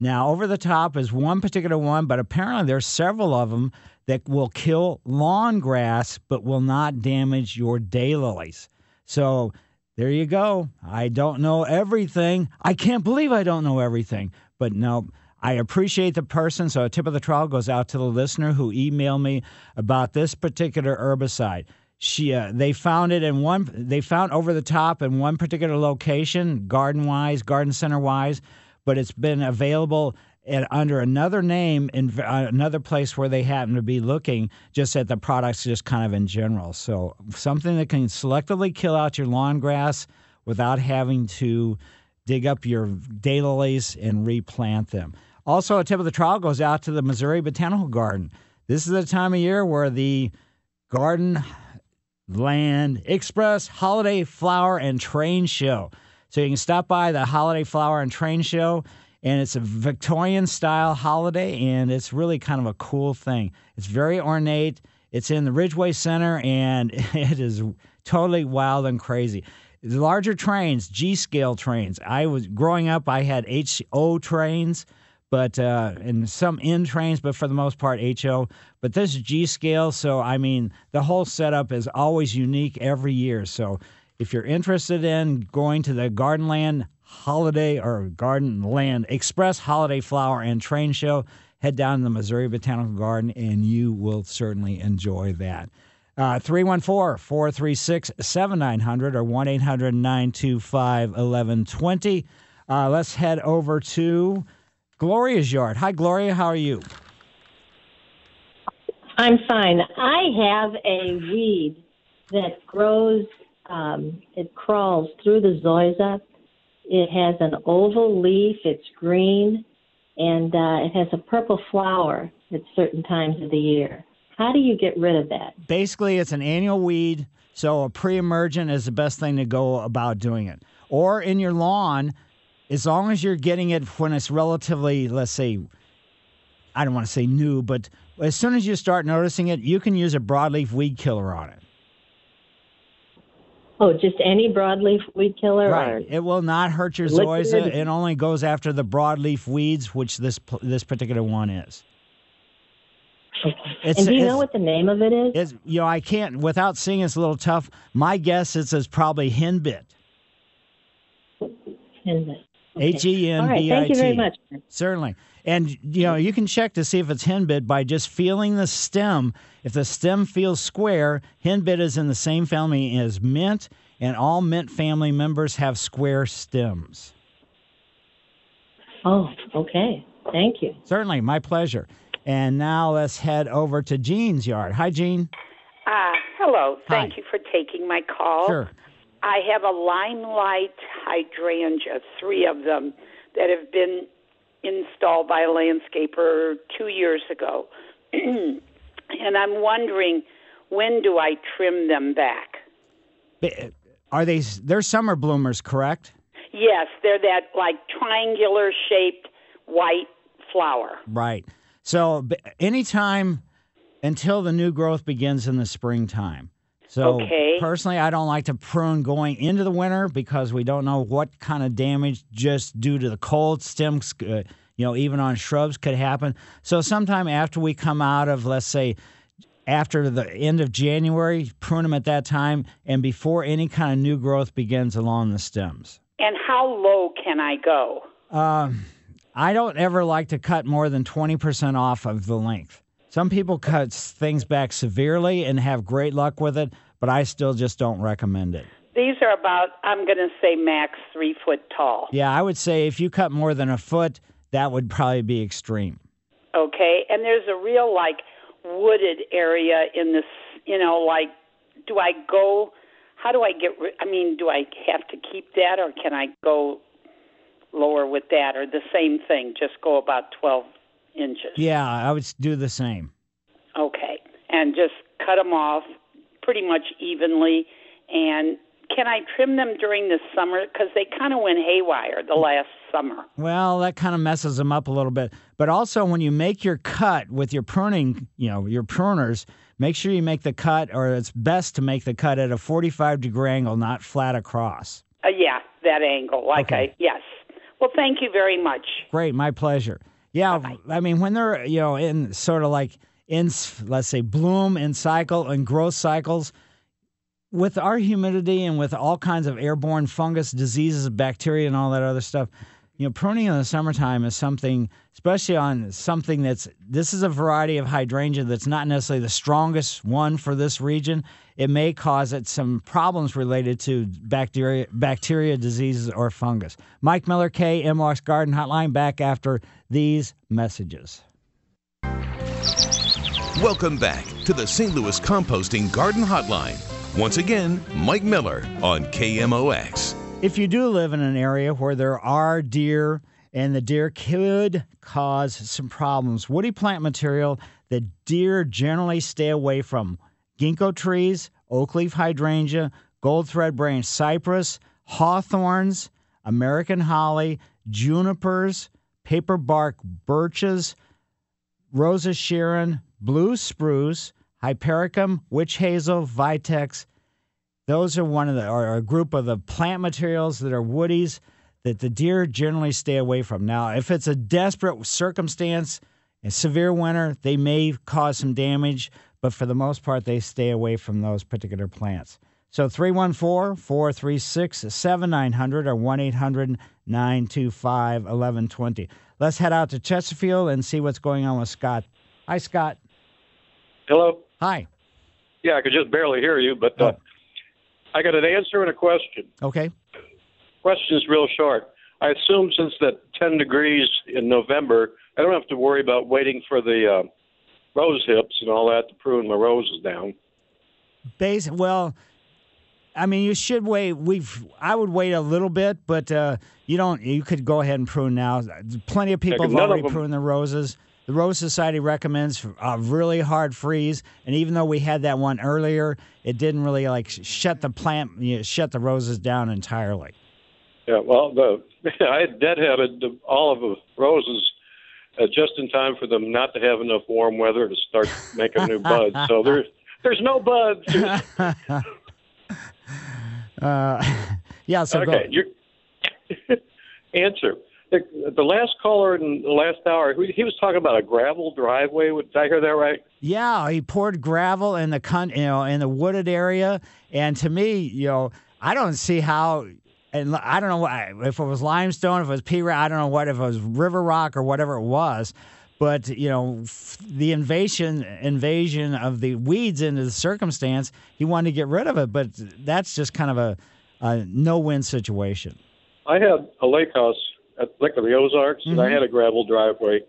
Now, Over the Top is one particular one, but apparently there's several of them that will kill lawn grass but will not damage your daylilies. So there you go. I don't know everything. I can't believe I don't know everything. But no, I appreciate the person. So a tip of the trowel goes out to the listener who emailed me about this particular herbicide. She, uh, they found it in one. They found over the top in one particular location, garden wise, garden center wise, but it's been available at, under another name in uh, another place where they happen to be looking just at the products just kind of in general. So something that can selectively kill out your lawn grass without having to dig up your daylilies and replant them. Also, a tip of the trowel goes out to the Missouri Botanical Garden. This is the time of year where the Garden Land Express Holiday Flower and Train Show. So you can stop by the Holiday Flower and Train Show, and it's a Victorian style holiday, and it's really kind of a cool thing. It's very ornate. It's in the Ridgway Center, and it is totally wild and crazy. The larger trains, G scale trains. I was growing up. I had HO trains, but uh, and some N trains, but for the most part HO. But this is G scale, so I mean the whole setup is always unique every year. So if you're interested in going to the Gardenland Holiday or Garden Land Express Holiday Flower and Train Show, head down to the Missouri Botanical Garden and you will certainly enjoy that. Uh, 314 436 7900 or 1 800 925 1120. Uh, let's head over to Gloria's yard. Hi, Gloria. How are you? I'm fine. I have a weed that grows, um, it crawls through the zoysia. It has an oval leaf, it's green, and uh, it has a purple flower at certain times of the year. How do you get rid of that? Basically, it's an annual weed, so a pre emergent is the best thing to go about doing it. Or in your lawn, as long as you're getting it when it's relatively, let's say, I don't want to say new, but as soon as you start noticing it, you can use a broadleaf weed killer on it. Oh, just any broadleaf weed killer? Right. Or It will not hurt your zoysia. It only goes after the broadleaf weeds, which this this particular one is. It's- and do you know what the name of it is? It's, you know, I can't without seeing. It's a little tough. My guess is it's probably henbit. Henbit. H e n b i t. All right, thank you very much. Certainly. And you know, you can check to see if it's henbit by just feeling the stem. If the stem feels square, henbit is in the same family as mint, and all mint family members have square stems. Oh, okay. Thank you. Certainly, my pleasure. And now let's head over to Jean's yard. Hi, Jean. Ah, hello. Thank Hi. you for taking my call. Sure. I have a limelight hydrangea, three of them, that have been installed by a landscaper two years ago. and I'm wondering when do I trim them back? Are they? They're summer bloomers, correct? Yes, they're that like triangular shaped white flower. Right. So anytime until the new growth begins in the springtime. So Okay. personally, I don't like to prune going into the winter because we don't know what kind of damage just due to the cold stems, uh, you know, even on shrubs could happen. So sometime after we come out of, let's say, after the end of January, prune them at that time and before any kind of new growth begins along the stems. And how low can I go? Um, I don't ever like to cut more than 20% off of the length. Some people cut things back severely and have great luck with it, but I still just don't recommend it. These are about, I'm going to say, max three foot tall. Yeah, I would say if you cut more than a foot, that would probably be extreme. Okay, and there's a real like wooded area in this. You know, like, do I go? How do I get? I mean, do I have to keep that, or can I go lower with that, or the same thing? Just go about 12 inches. Yeah, I would do the same. Okay, and just cut them off pretty much evenly. And can I trim them during the summer? Because they kind of went haywire the last summer. Well, that kind of messes them up a little bit. But also, when you make your cut with your pruning, you know, your pruners, make sure you make the cut, or it's best to make the cut at a 45 degree angle, not flat across. Uh, yeah, that angle. Like Okay. I yes. Well, thank you very much. Great, my pleasure. Yeah, I mean when they're you know in sort of like in let's say bloom and cycle and growth cycles, with our humidity and with all kinds of airborne fungus diseases, bacteria, and all that other stuff, you know, pruning in the summertime is something, especially on something that's this is a variety of hydrangea that's not necessarily the strongest one for this region. It may cause it some problems related to bacteria, bacteria diseases, or fungus. Mike Miller, K MOX Garden Hotline, back after these messages. Welcome back to the St. Louis Composting Garden Hotline. Once again, Mike Miller on KMOX. If you do live in an area where there are deer and the deer could cause some problems. Woody plant material that deer generally stay away from ginkgo trees, oak leaf hydrangea, gold thread branch cypress, hawthorns, American holly, junipers, paper bark birches, Rose of Sharon, blue spruce, Hypericum, witch hazel, vitex. Those are one of the or a group of the plant materials that are woodies that the deer generally stay away from. Now, if it's a desperate circumstance, a severe winter, they may cause some damage, but for the most part, they stay away from those particular plants. So 314 436 7900 or 1 800 925 1120. Let's head out to Chesterfield and see what's going on with Scott. Hi, Scott. Hello. Hi. Yeah, I could just barely hear you, but uh, I got an answer and a question. Okay. Question is real short. I assume since that 10 degrees in November, I don't have to worry about waiting for the uh, rose hips and all that to prune my roses down. Base well, I mean, you should wait. We've I would wait a little bit, but uh, you don't. You could go ahead and prune now. Plenty of people Yeah, have already pruned the roses. The Rose Society recommends a really hard freeze, and even though we had that one earlier, it didn't really like shut the plant, you know, shut the roses down entirely. Yeah, well, the I deadheaded all of the roses uh, just in time for them not to have enough warm weather to start making new buds. So there's there's no buds. Uh, yeah, so go. okay, your answer. The, the last caller in the last hour, he was talking about a gravel driveway. Did I hear that right? Yeah, he poured gravel in the con, you know, in the wooded area, and to me, you know, I don't see how. And I don't know if it was limestone, if it was pea, I don't know what, if it was river rock or whatever it was, but you know, the invasion invasion of the weeds into the circumstance, he wanted to get rid of it, but that's just kind of a, a no-win situation. I had a lake house at Lake the Ozarks, and I Mhm. had a gravel driveway.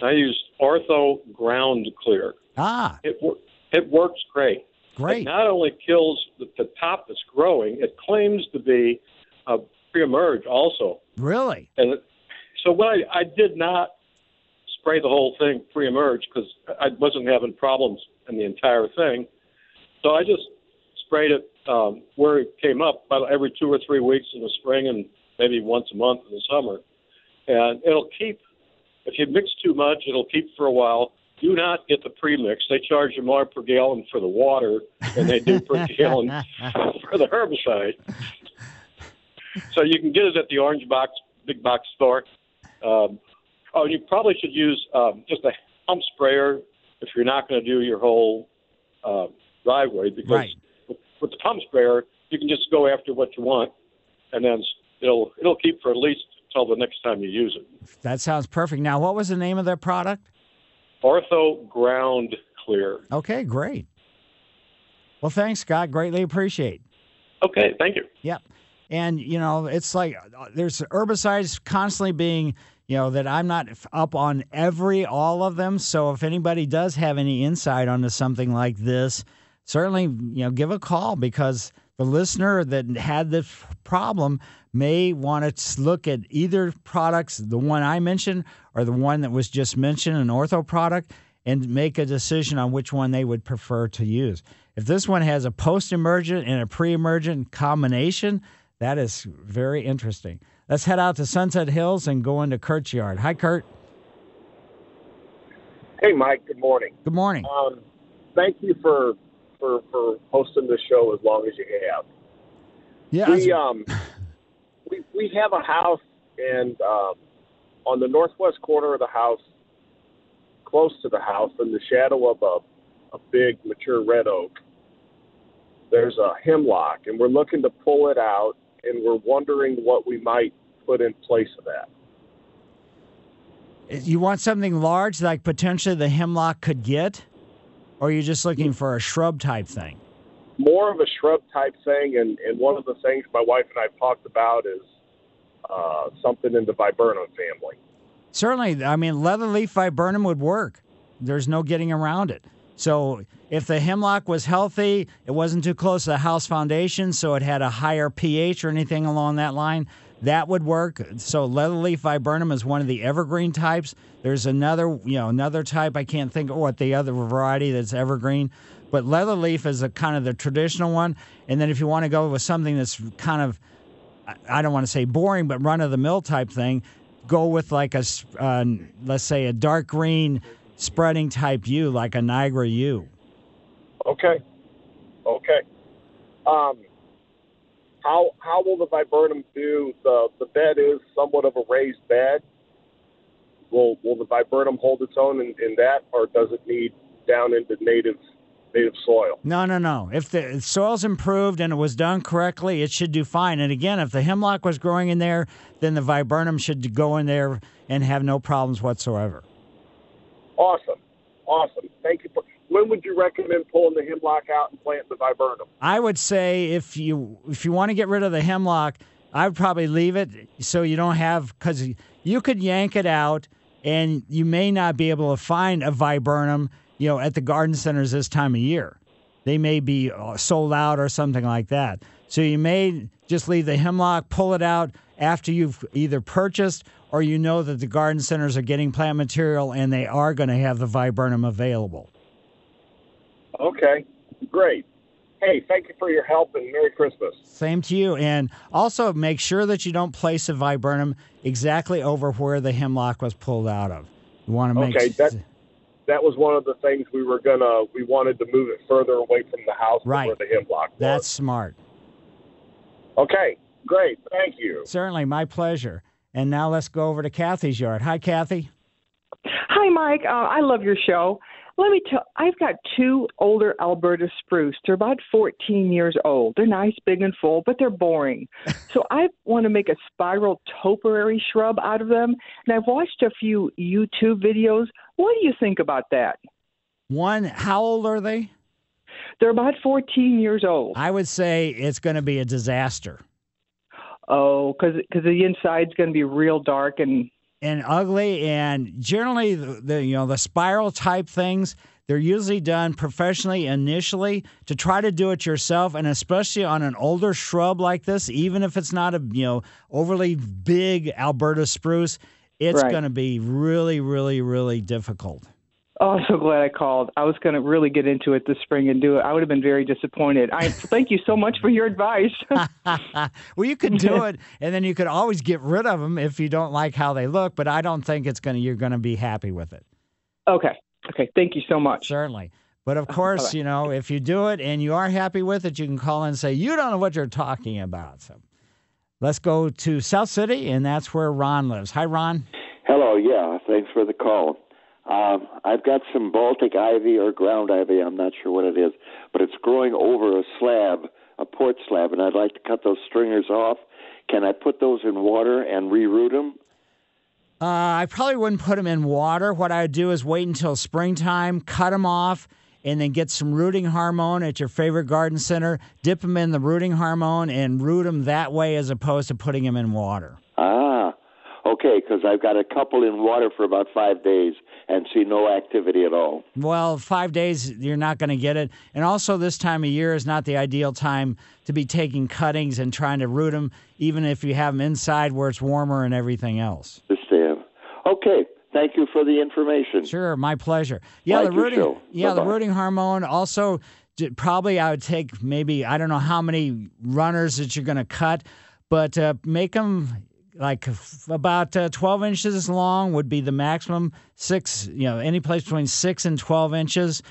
I used Ortho Ground Clear. Ah, It it works great. Great. It not only kills the, the top that's growing, it claims to be uh, pre-emerge also. really? And it, so what I, I did not spray the whole thing pre-emerge because I wasn't having problems in the entire thing. So I just sprayed it um, where it came up about every two or three weeks in the spring and maybe once a month in the summer. And it'll keep, if you mix too much, it'll keep for a while. Do not get the pre-mix. They charge you more per gallon for the water than they do per gallon for the herbicide. So you can get it at the orange box, big box store. Um, oh, you probably should use um, just a pump sprayer if you're not going to do your whole uh, driveway because Right. with, with the pump sprayer you can just go after what you want, and then it'll it'll keep for at least until the next time you use it. That sounds perfect. Now, what was the name of that product? Ortho Ground Clear. Okay, great. Well, thanks, Scott. Greatly appreciate. Okay, thank you. Yep. And you know, it's like uh, there's herbicides constantly being, you know, that I'm not up on every all of them. So if anybody does have any insight onto something like this, certainly you know give a call because the listener that had this problem may want to look at either products, the one I mentioned or the one that was just mentioned, an ortho product, and make a decision on which one they would prefer to use. If this one has a post emergent and a pre emergent combination, that is very interesting. Let's head out to Sunset Hills and go into Kurt's yard. Hi, Kurt. Hey, Mike. Good morning. Good morning. Um, thank you for for for hosting the show as long as you have. Yeah. We um we we have a house and um, on the northwest corner of the house, close to the house, in the shadow of a a big mature red oak. There's a hemlock, and we're looking to pull it out, and we're wondering what we might put in place of that. You want something large like potentially the hemlock could get? Or are you just looking for a shrub type thing? more of a shrub type thing, and, and one of the things my wife and I have talked about is uh, something in the viburnum family. Certainly, I mean, leatherleaf viburnum would work. There's no getting around it. So, if the hemlock was healthy, it wasn't too close to the house foundation, so it had a higher pH or anything along that line, that would work. So leatherleaf viburnum is one of the evergreen types. There's another, you know, another type. I can't think of what the other variety that's evergreen, but leatherleaf is a kind of the traditional one. And then if you want to go with something that's kind of, I- don't want to say boring, but run of the mill type thing, go with like a, uh, let's say a dark green spreading type yew, like a Niagara yew. Okay. Okay. Um, how how will the viburnum do? The the bed is somewhat of a raised bed. Will will the viburnum hold its own in, in that, or does it need down into native native soil? No, no, no. If the soil's improved and it was done correctly, it should do fine. And again, if the hemlock was growing in there, then the viburnum should go in there and have no problems whatsoever. Awesome, awesome. Thank you. For, when would you recommend pulling the hemlock out and planting the viburnum? I would say if you if you want to get rid of the hemlock, I would probably leave it so you don't have because you could yank it out and you may not be able to find a viburnum, you know, at the garden centers this time of year. They may be uh, sold out or something like that. So you may just leave the hemlock, pull it out after you've either purchased or you know that the garden centers are getting plant material and they are going to have the viburnum available. Okay, great. Hey, thank you for your help and Merry Christmas. Same to you. And also make sure that you don't place a viburnum exactly over where the hemlock was pulled out of. You want to make Okay, that that was one of the things we were gonna we wanted to move it further away from the house Right. where the hemlock was. that's smart. Okay, great. Thank you. Certainly, my pleasure. And now let's go over to Kathy's yard. Hi, Kathy. Hi, Mike. Uh, I love your show. Let me tell. I've got two older Alberta spruce. They're about 14 years old. They're nice, big, and full, but they're boring. so I want to make a spiral topiary shrub out of them. And I've watched a few YouTube videos. What do you think about that? One, how old are they? They're about 14 years old. I would say it's going to be a disaster. Oh, because cuz the inside's going to be real dark and and ugly and generally the, the you know the spiral type things they're usually done professionally initially to try to do it yourself and especially on an older shrub like this even if it's not a you know overly big alberta spruce it's Right. going to be really really really difficult Oh, I'm so glad I called. I was going to really get into it this spring and do it. I would have been very disappointed. I thank you so much for your advice. well you could do it and then you could always get rid of them if you don't like how they look but i don't think it's going to you're going to be happy with it okay. Okay. Thank you so much. Certainly. But of uh, course, bye-bye. you know, if you do it and you are happy with it, you can call in and say, you don't know what you're talking about. So let's go to South City, and that's where Ron lives. Hi, Ron. Hello, yeah, thanks for the call. Um, I've got some Baltic ivy or ground ivy, I'm not sure what it is, but it's growing over a slab, a port slab, and I'd like to cut those stringers off. Can I put those in water and reroot them? Uh, I probably wouldn't put them in water. What I would do is wait until springtime, cut them off, and then get some rooting hormone at your favorite garden center, dip them in the rooting hormone, and root them that way as opposed to putting them in water. Ah, okay, because I've got a couple in water for about five days and see no activity at all. Well, five days, you're not going to get it. And also, this time of year is not the ideal time to be taking cuttings and trying to root them, even if you have them inside where it's warmer and everything else. Day. Okay, thank you for the information. Sure, my pleasure. Yeah, Like the rooting. show. Yeah, the rooting hormone. Also, probably I would take maybe I don't know how many runners that you're going to cut, but uh, make them like about uh, 12 inches long would be the maximum. Six, you know, any place between six and 12 inches.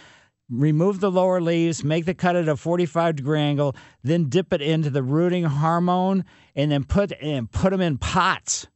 Remove the lower leaves, make the cut at a 45 degree angle, then dip it into the rooting hormone, and then put and put them in pots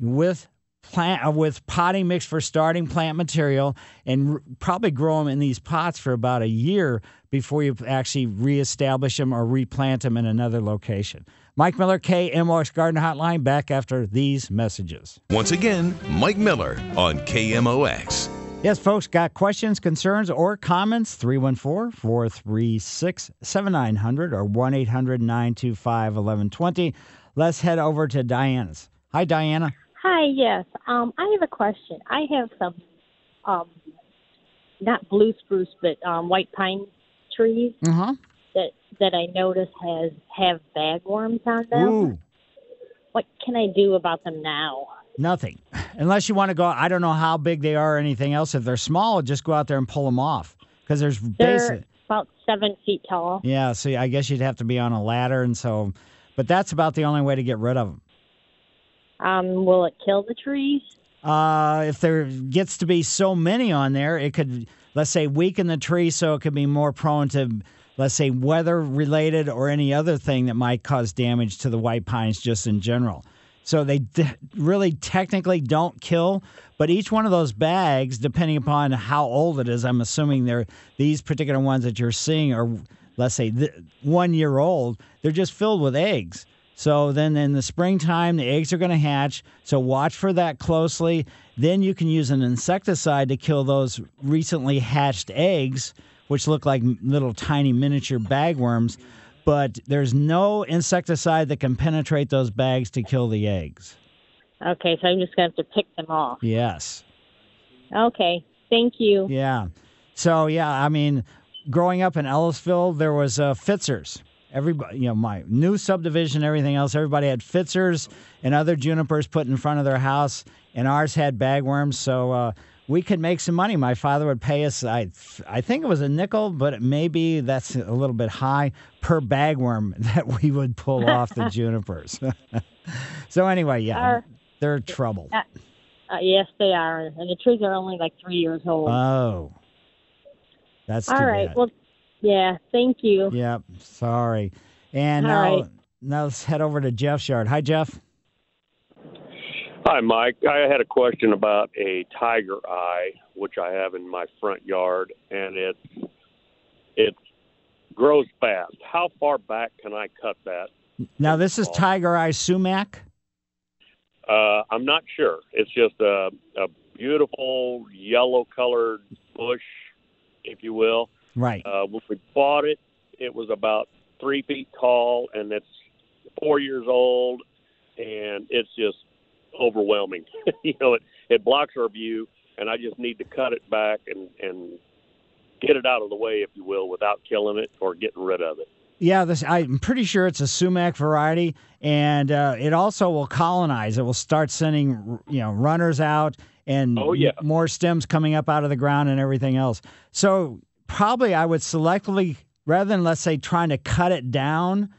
with plant uh, with potting mix for starting plant material and probably grow them in these pots for about a year before you actually reestablish them or replant them in another location. Mike Miller, KMOX Garden Hotline, back after these messages. Once again, Mike Miller on KMOX. Yes, folks, got questions, concerns, or comments? 314 436 7900 or 1 800 925 1120. Let's head over to Diana's. Hi, Diana. Hi, yes. Um, I have a question. I have some, um, not blue spruce, but um, white pine trees Uh-huh. That that I notice has have bagworms on them. Ooh. what can I do about them now? Nothing. Unless you want to go, I don't know how big they are or anything else. If they're small, just go out there and pull them off. Because there's They're basic. about seven feet tall. Yeah, so I guess you'd have to be on a ladder. And so, but that's about the only way to get rid of them. Um, will it kill the trees? Uh, if there gets to be so many on there, it could, let's say, weaken the tree so it could be more prone to, let's say, weather related or any other thing that might cause damage to the white pines just in general. So they d- really technically don't kill, but each one of those bags, depending upon how old it is, I'm assuming they're these particular ones that you're seeing are, let's say, th- one year old. They're just filled with eggs. So then in the springtime, the eggs are going to hatch. So watch for that closely. Then you can use an insecticide to kill those recently hatched eggs, which look like little tiny miniature bagworms. But there's no insecticide that can penetrate those bags to kill the eggs. Okay, so I'm just going to have to pick them off. Yes. Okay, thank you. Yeah. So yeah, I mean, growing up in Ellisville, there was uh, Pfitzers. Everybody, you know, my new subdivision, everything else, everybody had Pfitzers and other junipers put in front of their house, and ours had bagworms. So uh, we could make some money. My father would pay us, I, I think it was a nickel, but maybe that's a little bit high per bagworm that we would pull off the junipers. so anyway, yeah, Are- they're trouble. Uh, uh, yes, they are, and the trees are only like three years old. Oh, that's All right. bad. Well, yeah. Thank you. Yep. Sorry. And All now, right. now let's head over to Jeff's yard. Hi, Jeff. Hi, Mike. I had a question about a tiger eye, which I have in my front yard, and it it grows fast. How far back can I cut that? Now this is Tiger Eye sumac. Uh, I'm not sure. It's just a, a beautiful yellow-colored bush, if you will. Right. Uh, when we bought it, it was about three feet tall, and it's four years old, and it's just overwhelming. you know, it it blocks our view, and I just need to cut it back and and get it out of the way, if you will, without killing it or getting rid of it. Yeah, this I'm pretty sure it's a sumac variety, and uh, it also will colonize. It will start sending you know runners out and Oh, yeah. more stems coming up out of the ground and everything else. So probably I would selectively rather than let's say trying to cut it down.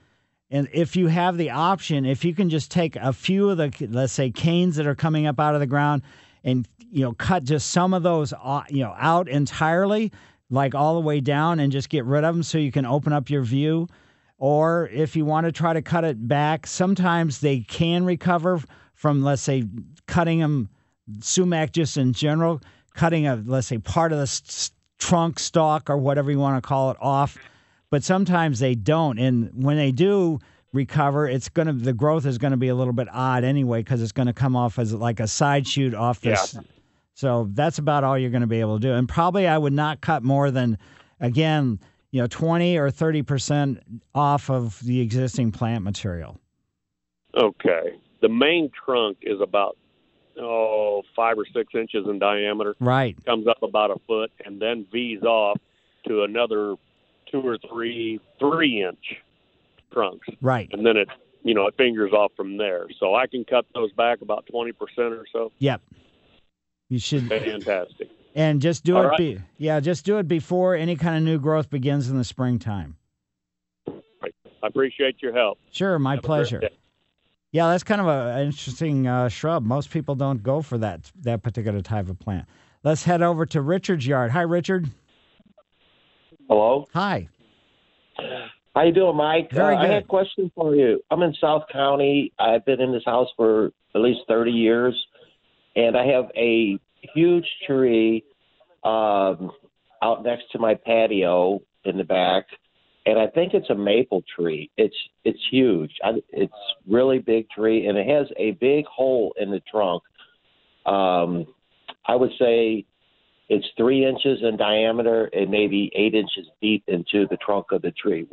And if you have the option, if you can just take a few of the let's say canes that are coming up out of the ground and you know cut just some of those uh, you know out entirely like all the way down and just get rid of them so you can open up your view. Or if you want to try to cut it back sometimes they can recover from let's say cutting them sumac just in general cutting a let's say part of the s- s- trunk stalk or whatever you want to call it off but sometimes they don't and when they do recover it's going to the growth is going to be a little bit odd anyway because it's going to come off as like a side shoot off this Yeah. so that's about all you're going to be able to do and probably i would not cut more than again you know 20 or 30 percent off of the existing plant material Okay. The main trunk is about oh five or six inches in diameter. Right. Comes up about a foot and then V's off to another two or three three inch trunks. Right. And then it you know, it fingers off from there. So I can cut those back about twenty percent or so. Yep. You should Fantastic. and just do All it right. be, yeah, just do it before any kind of new growth begins in the springtime. I appreciate your help. Sure, my Have pleasure. Yeah, that's kind of a, an interesting uh, shrub. Most people don't go for that that particular type of plant. Let's head over to Richard's yard. Hi, Richard. Hello. Hi. How you doing, Mike? Very uh, I good. had a question for you. I'm in South County. I've been in this house for at least 30 years, and I have a huge tree um, out next to my patio in the back, and I think it's a maple tree. It's it's huge. I, it's really big tree, and it has a big hole in the trunk. Um, I would say it's three inches in diameter and maybe eight inches deep into the trunk of the tree.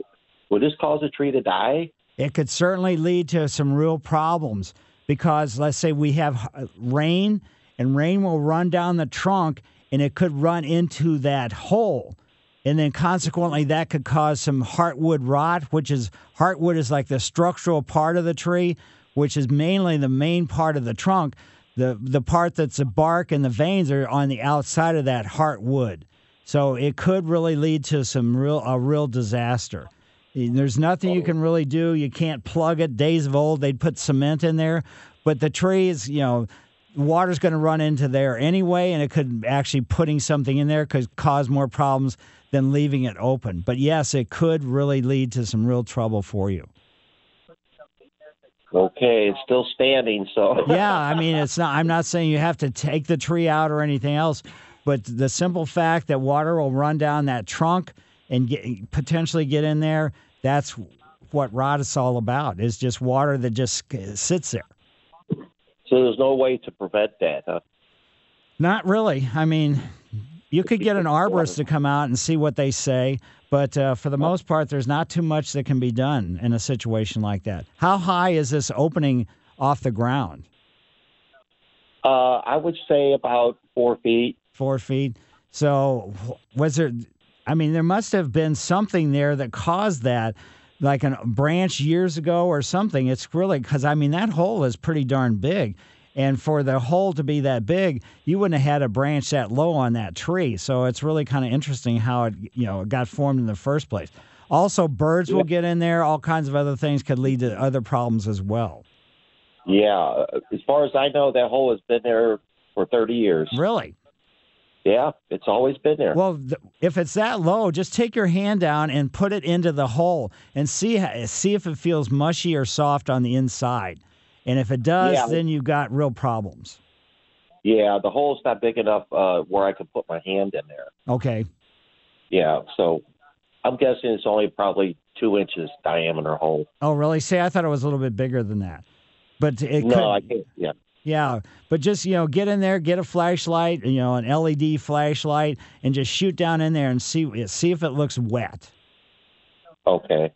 Would this cause a tree to die? It could certainly lead to some real problems because let's say we have uh, rain and rain will run down the trunk and it could run into that hole. And then consequently that could cause some heartwood rot, which is heartwood is like the structural part of the tree, which is mainly the main part of the trunk. The the part that's the bark and the veins are on the outside of that heart wood. So it could really lead to some real a real disaster. There's nothing you oh. can really do. You can't plug it. Days of old, they'd put cement in there, but the trees, you know, water's going to run into there anyway, and it could actually putting something in there could cause more problems than leaving it open. But yes, it could really lead to some real trouble for you. Okay, it's still standing, so yeah, I mean, it's not. I'm not saying you have to take the tree out or anything else, but the simple fact that water will run down that trunk and get, potentially get in there, that's what rot is all about. Is just water that just sits there. So there's no way to prevent that, huh? Not really. I mean, you could get an arborist to come out and see what they say, but uh, for the most part, there's not too much that can be done in a situation like that. How high is this opening off the ground? Uh, I would say about four feet. Four feet. So, was there? I mean, there must have been something there that caused that, like a branch years ago or something. It's really because I mean that hole is pretty darn big, and for the hole to be that big, you wouldn't have had a branch that low on that tree. So it's really kind of interesting how it you know got formed in the first place. Also, birds will get in there. All kinds of other things could lead to other problems as well. Yeah, as far as I know, that hole has been there for 30 years. Really? Yeah, it's always been there. Well, th- if it's that low, just take your hand down and put it into the hole and see see if it feels mushy or soft on the inside. And if it does, Yeah. then you've got real problems. Yeah, the hole's not big enough uh, where I could put my hand in there. Okay. Yeah, so I'm guessing it's only probably two inches diameter hole. Oh, really? See, I thought it was a little bit bigger than that. But it no, could, I can't. Yeah. Yeah, but just you know, get in there, get a flashlight, you know, an LED flashlight, and just shoot down in there and see see if it looks wet. Okay.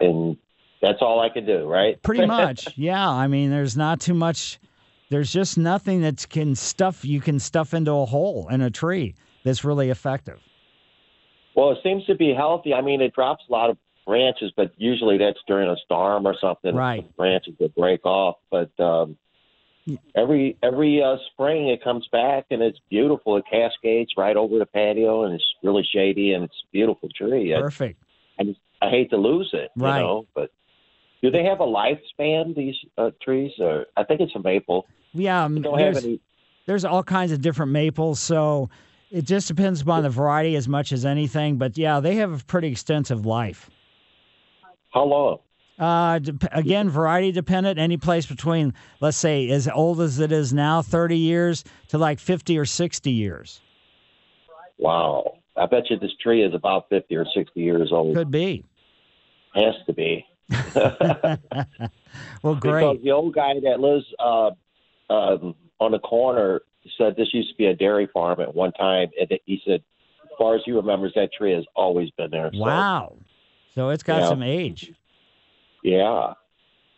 And that's all I could do, right? Pretty much, yeah. I mean, there's not too much. There's just nothing that can stuff you can stuff into a hole in a tree that's really effective. well, it seems to be healthy. I mean, it drops a lot of branches, but usually that's during a storm or something. Right. Branches that break off, but um, every every uh, spring it comes back and it's beautiful. It cascades right over the patio and it's really shady and it's a beautiful tree. I- Perfect. I just I hate to lose it, Right. you know. But do they have a lifespan? These uh, trees, or I think it's a maple. Yeah, um, there's, any. there's all kinds of different maples, so it just depends upon the variety as much as anything. But yeah, they have a pretty extensive life. How long? Uh, again, variety dependent. Any place between, let's say, as old as it is now, 30 years to like 50 or 60 years. Wow, I bet you this tree is about fifty or sixty years old. Could be. Has to be. Well, Because great. the old guy that lives uh, um, on the corner said this used to be a dairy farm at one time, and he said, as far as he remembers, that tree has always been there. So, Wow. So it's got Yeah. some age. yeah.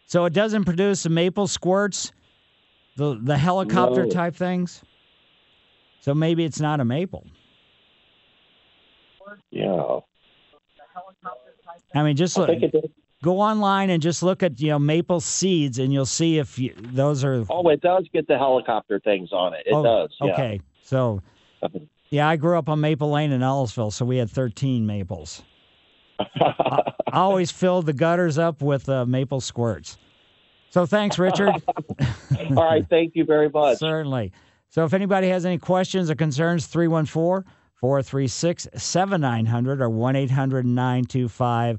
So it doesn't produce the maple squirts, the the helicopter No. type things. So maybe it's not a maple. Yeah. I mean, just I look, think it did. Go online and just look at you know maple seeds, and you'll see if you, those are. Oh, it does get the helicopter things on it. It Oh, does. Yeah. Okay, so yeah, I grew up on Maple Lane in Ellisville, so we had 13 maples. I, always filled the gutters up with uh, maple squirts. So thanks, Richard. All right. Thank you very much. Certainly. So if anybody has any questions or concerns, 314 436 7900 or 1 800 925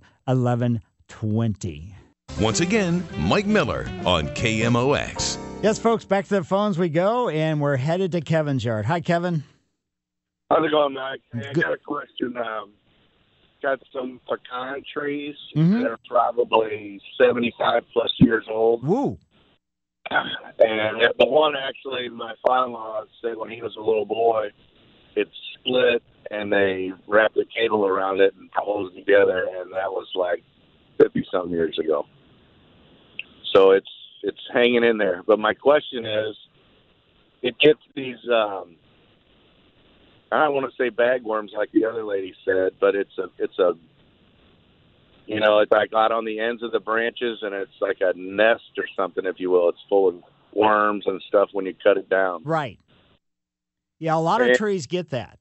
1120. Once again, Mike Miller on KMOX. Yes, folks, back to the phones we go, and we're headed to Kevin's yard. Hi, Kevin. How's it going, Mike? Hey, I got a question. Um, got some pecan trees. Mhm. They're probably 75 plus years old. Woo. And the one actually, my father-in-law said when he was a little boy, it split and they wrapped a cable around it and closed it together, and that was like 50 some years ago. So it's it's hanging in there. But my question is, it gets these. Um, I don't want to say bagworms like the other lady said, but it's a it's a You know, it's like out on the ends of the branches, and it's like a nest or something, if you will. It's full of worms and stuff when you cut it down. Right. Yeah, a lot of And- trees get that.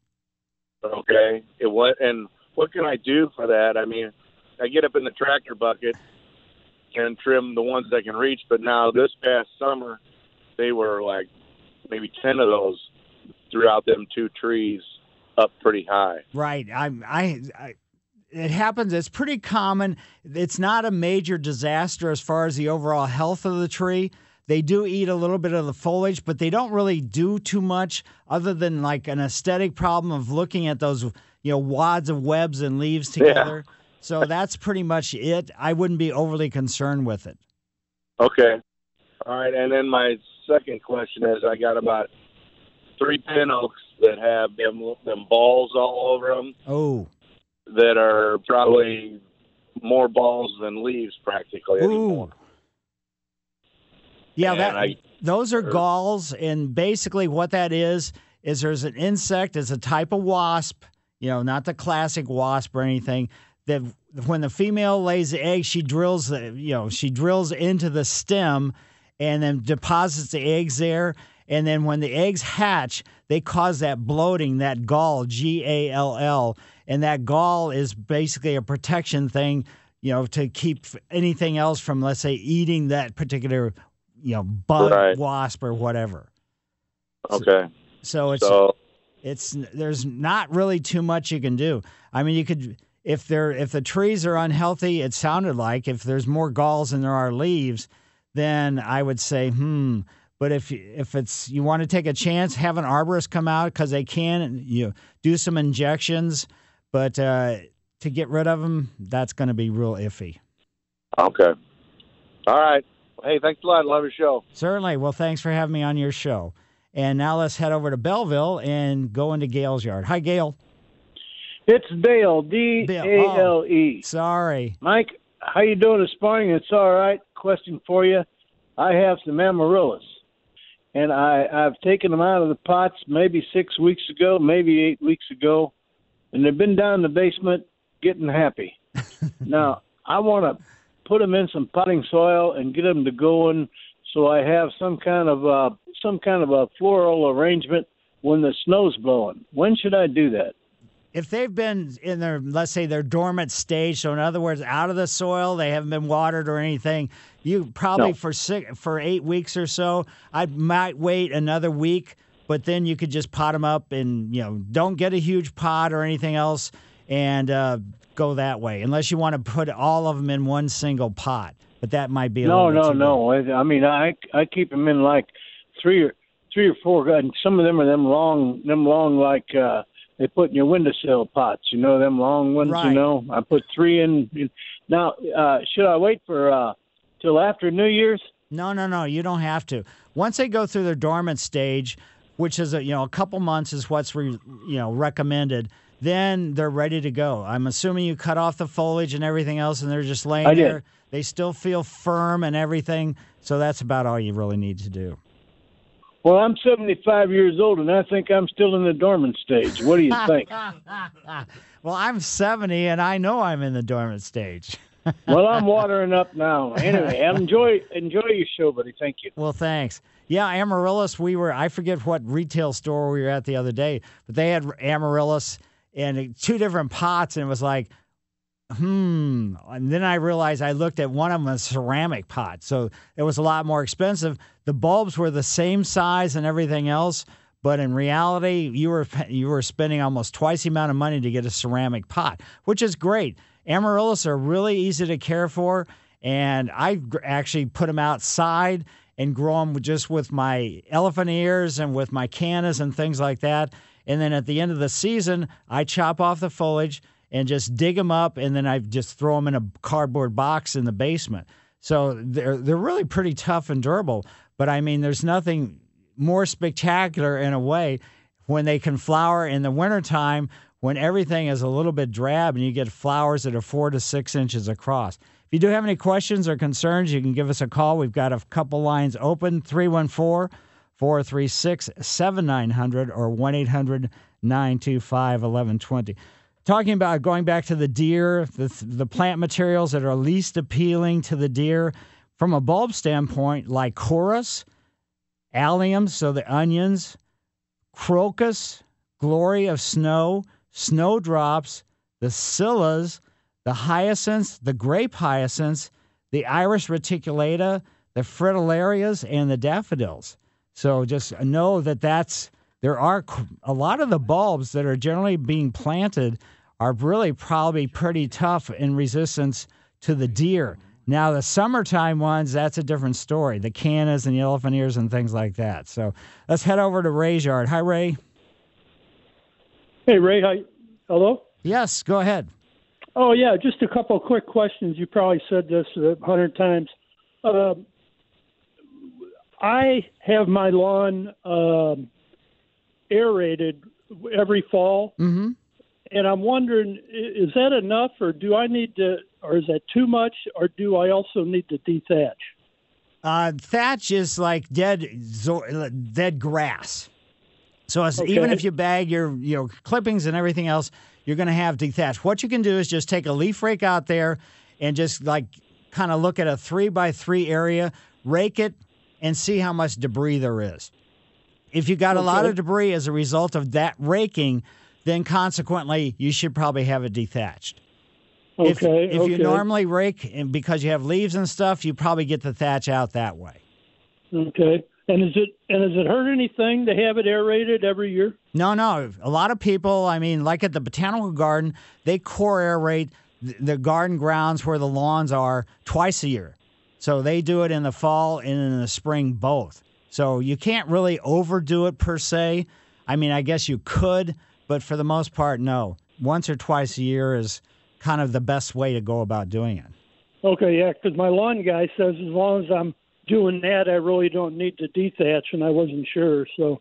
Okay. It what and what can I do for that? I mean, I get up in the tractor bucket and trim the ones I can reach, but now this past summer they were like maybe ten of those throughout them two trees up pretty high. Right. I, I, I, it happens. It's pretty common. It's not a major disaster as far as the overall health of the tree. They do eat a little bit of the foliage, but they don't really do too much other than like an aesthetic problem of looking at those, you know, wads of webs and leaves Yeah. So that's pretty much it. I wouldn't be overly concerned with it. Okay. All right, and then my second question is I got about three pin oaks that have them them balls all over them Oh, that are probably more balls than leaves practically anymore. Yeah, And that I- those are er galls, and basically what that is is there's an insect, it's a type of wasp, you know, not the classic wasp or anything. That when the female lays the egg, she drills the, you know, she drills into the stem, and then deposits the eggs there. And then when the eggs hatch, they cause that bloating, that gall, G A L L, and that gall is basically a protection thing, you know, to keep anything else from, let's say, eating that particular you know bug Right. wasp or whatever Okay. so it's So- it's there's not really too much you can do i mean you could if they're if the trees are unhealthy it sounded like if there's more galls than there are leaves then i would say hmm but if if it's you want to take a chance have an arborist come out because they can you know, do some injections but uh, to get rid of them that's going to be real iffy Okay. All right. Hey, thanks a lot. Love your show. Certainly. Well, thanks for having me on your show. And now let's head over to Belleville and go into Gail's yard. Hi, Gail. It's Dale, D A L E. Sorry, Mike. How you doing this morning? It's all right. Question for you. I have some amaryllis, and I I've taken them out of the pots maybe six weeks ago, maybe eight weeks ago, and they've been down in the basement getting happy. now I want to put them in some potting soil and get them to going, so I have some kind of uh, some kind of a floral arrangement when the snow's blowing. When should I do that? If they've been in their, let's say, their dormant stage, so in other words, out of the soil, they haven't been watered or anything, you probably No. for six, for eight weeks or so, I might wait another week, but then you could just pot them up and, you know, don't get a huge pot or anything else and uh, go that way, unless you want to put all of them in one single pot. But that might be a no, no, no. I I mean, I I keep them in like three or three or four, and some of them are them long, them long like uh they put in your windowsill pots. You know, them long ones. Right. You know, I put three in. Now, uh should I wait for uh till after New Year's? No, no, no. You don't have to. Once they go through their dormant stage, which is a, you know a couple months is what's re, you know recommended. Then they're ready to go. I'm assuming you cut off the foliage and everything else, and they're just laying I did. there. They still feel firm and everything. So that's about all you really need to do. Well, I'm 75 years old, and I think I'm still in the dormant stage. What do you think? well, I'm 70, and I know I'm in the dormant stage. well, I'm watering up now. Anyway, enjoy enjoy your show, buddy. Thank you. Well, thanks. Yeah, amaryllis. We were I forget what retail store we were at the other day, but they had amaryllis in two different pots, and it was like, hmm. And then I realized I looked at one of them a ceramic pot, so it was a lot more expensive. The bulbs were the same size and everything else, but in reality, you were you were spending almost twice the amount of money to get a ceramic pot, which is great. Amaryllis are really easy to care for, and I actually put them outside and grow them just with my elephant ears and with my cannas and things like that. And then at the end of the season, I chop off the foliage and just dig them up, and then I just throw them in a cardboard box in the basement. So they're they're really pretty tough and durable. But I mean, there's nothing more spectacular in a way when they can flower in the wintertime when everything is a little bit drab and you get flowers that are four to six inches across. If you do have any questions or concerns, you can give us a call. We've got a couple lines open 314 436 7900 or 1 800 925 1120. talking about going back to the deer, the the plant materials that are least appealing to the deer from a bulb standpoint, Lycoris, allium, so the onions, crocus, glory of snow, snowdrops, the scillas, the hyacinths, the grape hyacinths, the iris reticulata, the fritillarias, and the daffodils. So just know that that's there are a lot of the bulbs that are generally being planted are really probably pretty tough in resistance to the deer. Now the summertime ones, that's a different story. The cannas and the elephant ears and things like that. So let's head over to Ray's yard. Hi, Ray. Hey, Ray. Hi. Hello. Yes, go ahead. Oh yeah, just a couple of quick questions. You probably said this a hundred times. Uh, I have my lawn um, aerated every fall, mm-hmm. and I'm wondering, is that enough, or do I need to, or is that too much, or do I also need to dethatch? Uh, thatch is like dead, dead grass. So okay. even if you bag your you know clippings and everything else, you're going to have detached. What you can do is just take a leaf rake out there and just like kind of look at a three by three area, rake it, and see how much debris there is. If you got okay. a lot of debris as a result of that raking, then consequently you should probably have it dethatched. Okay. If, if okay. you normally rake and because you have leaves and stuff, you probably get the thatch out that way. Okay. And is it and does it hurt anything to have it aerated every year? No, no. A lot of people, I mean, like at the botanical garden, they core aerate the garden grounds where the lawns are twice a year. So they do it in the fall and in the spring both. So you can't really overdo it per se. I mean, I guess you could, but for the most part, no. Once or twice a year is kind of the best way to go about doing it. Okay, yeah, because my lawn guy says as long as I'm doing that, I really don't need to dethatch, and I wasn't sure. So,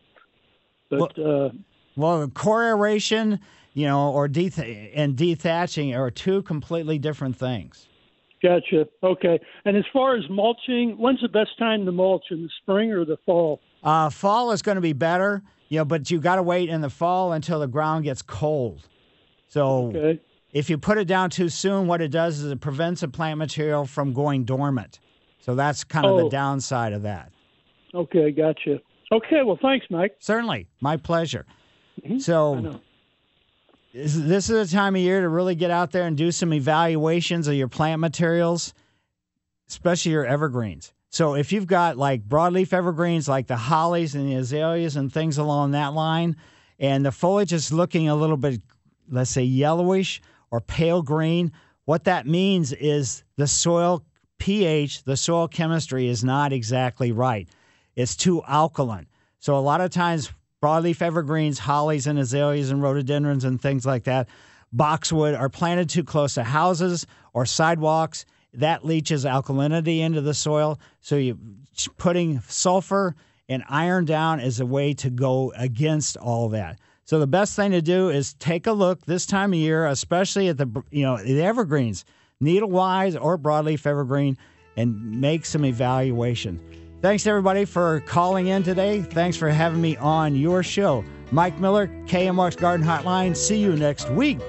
but well, uh, well core aeration, you know, or deth- and dethatching are two completely different things. Gotcha. Okay. And as far as mulching, when's the best time to mulch in the spring or the fall? Uh, fall is going to be better, you know, but you got to wait in the fall until the ground gets cold. So okay. If you put it down too soon, what it does is it prevents the plant material from going dormant. So that's kind of oh. the downside of that. Okay, gotcha. Okay, well, thanks, Mike. Certainly, my pleasure. Mm-hmm. So this is a time of year to really get out there and do some evaluations of your plant materials, especially your evergreens. So if you've got like broadleaf evergreens like the hollies and the azaleas and things along that line, and the foliage is looking a little bit, let's say, yellowish or pale green, what that means is the soil pH, the soil chemistry is not exactly right. It's too alkaline. So a lot of times broadleaf evergreens, hollies and azaleas and rhododendrons and things like that, boxwood are planted too close to houses or sidewalks. That leaches alkalinity into the soil. So you putting sulfur and iron down is a way to go against all that. So the best thing to do is take a look this time of year, especially at the you know the evergreens, needle wise or broadleaf evergreen, and make some evaluation. Thanks everybody for calling in today. Thanks for having me on your show. Mike Miller, KMOX Garden Hotline. See you next week.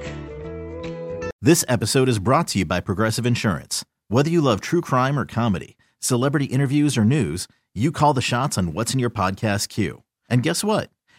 This episode is brought to you by Progressive Insurance. Whether you love true crime or comedy, celebrity interviews or news, you call the shots on what's in your podcast queue. And guess what?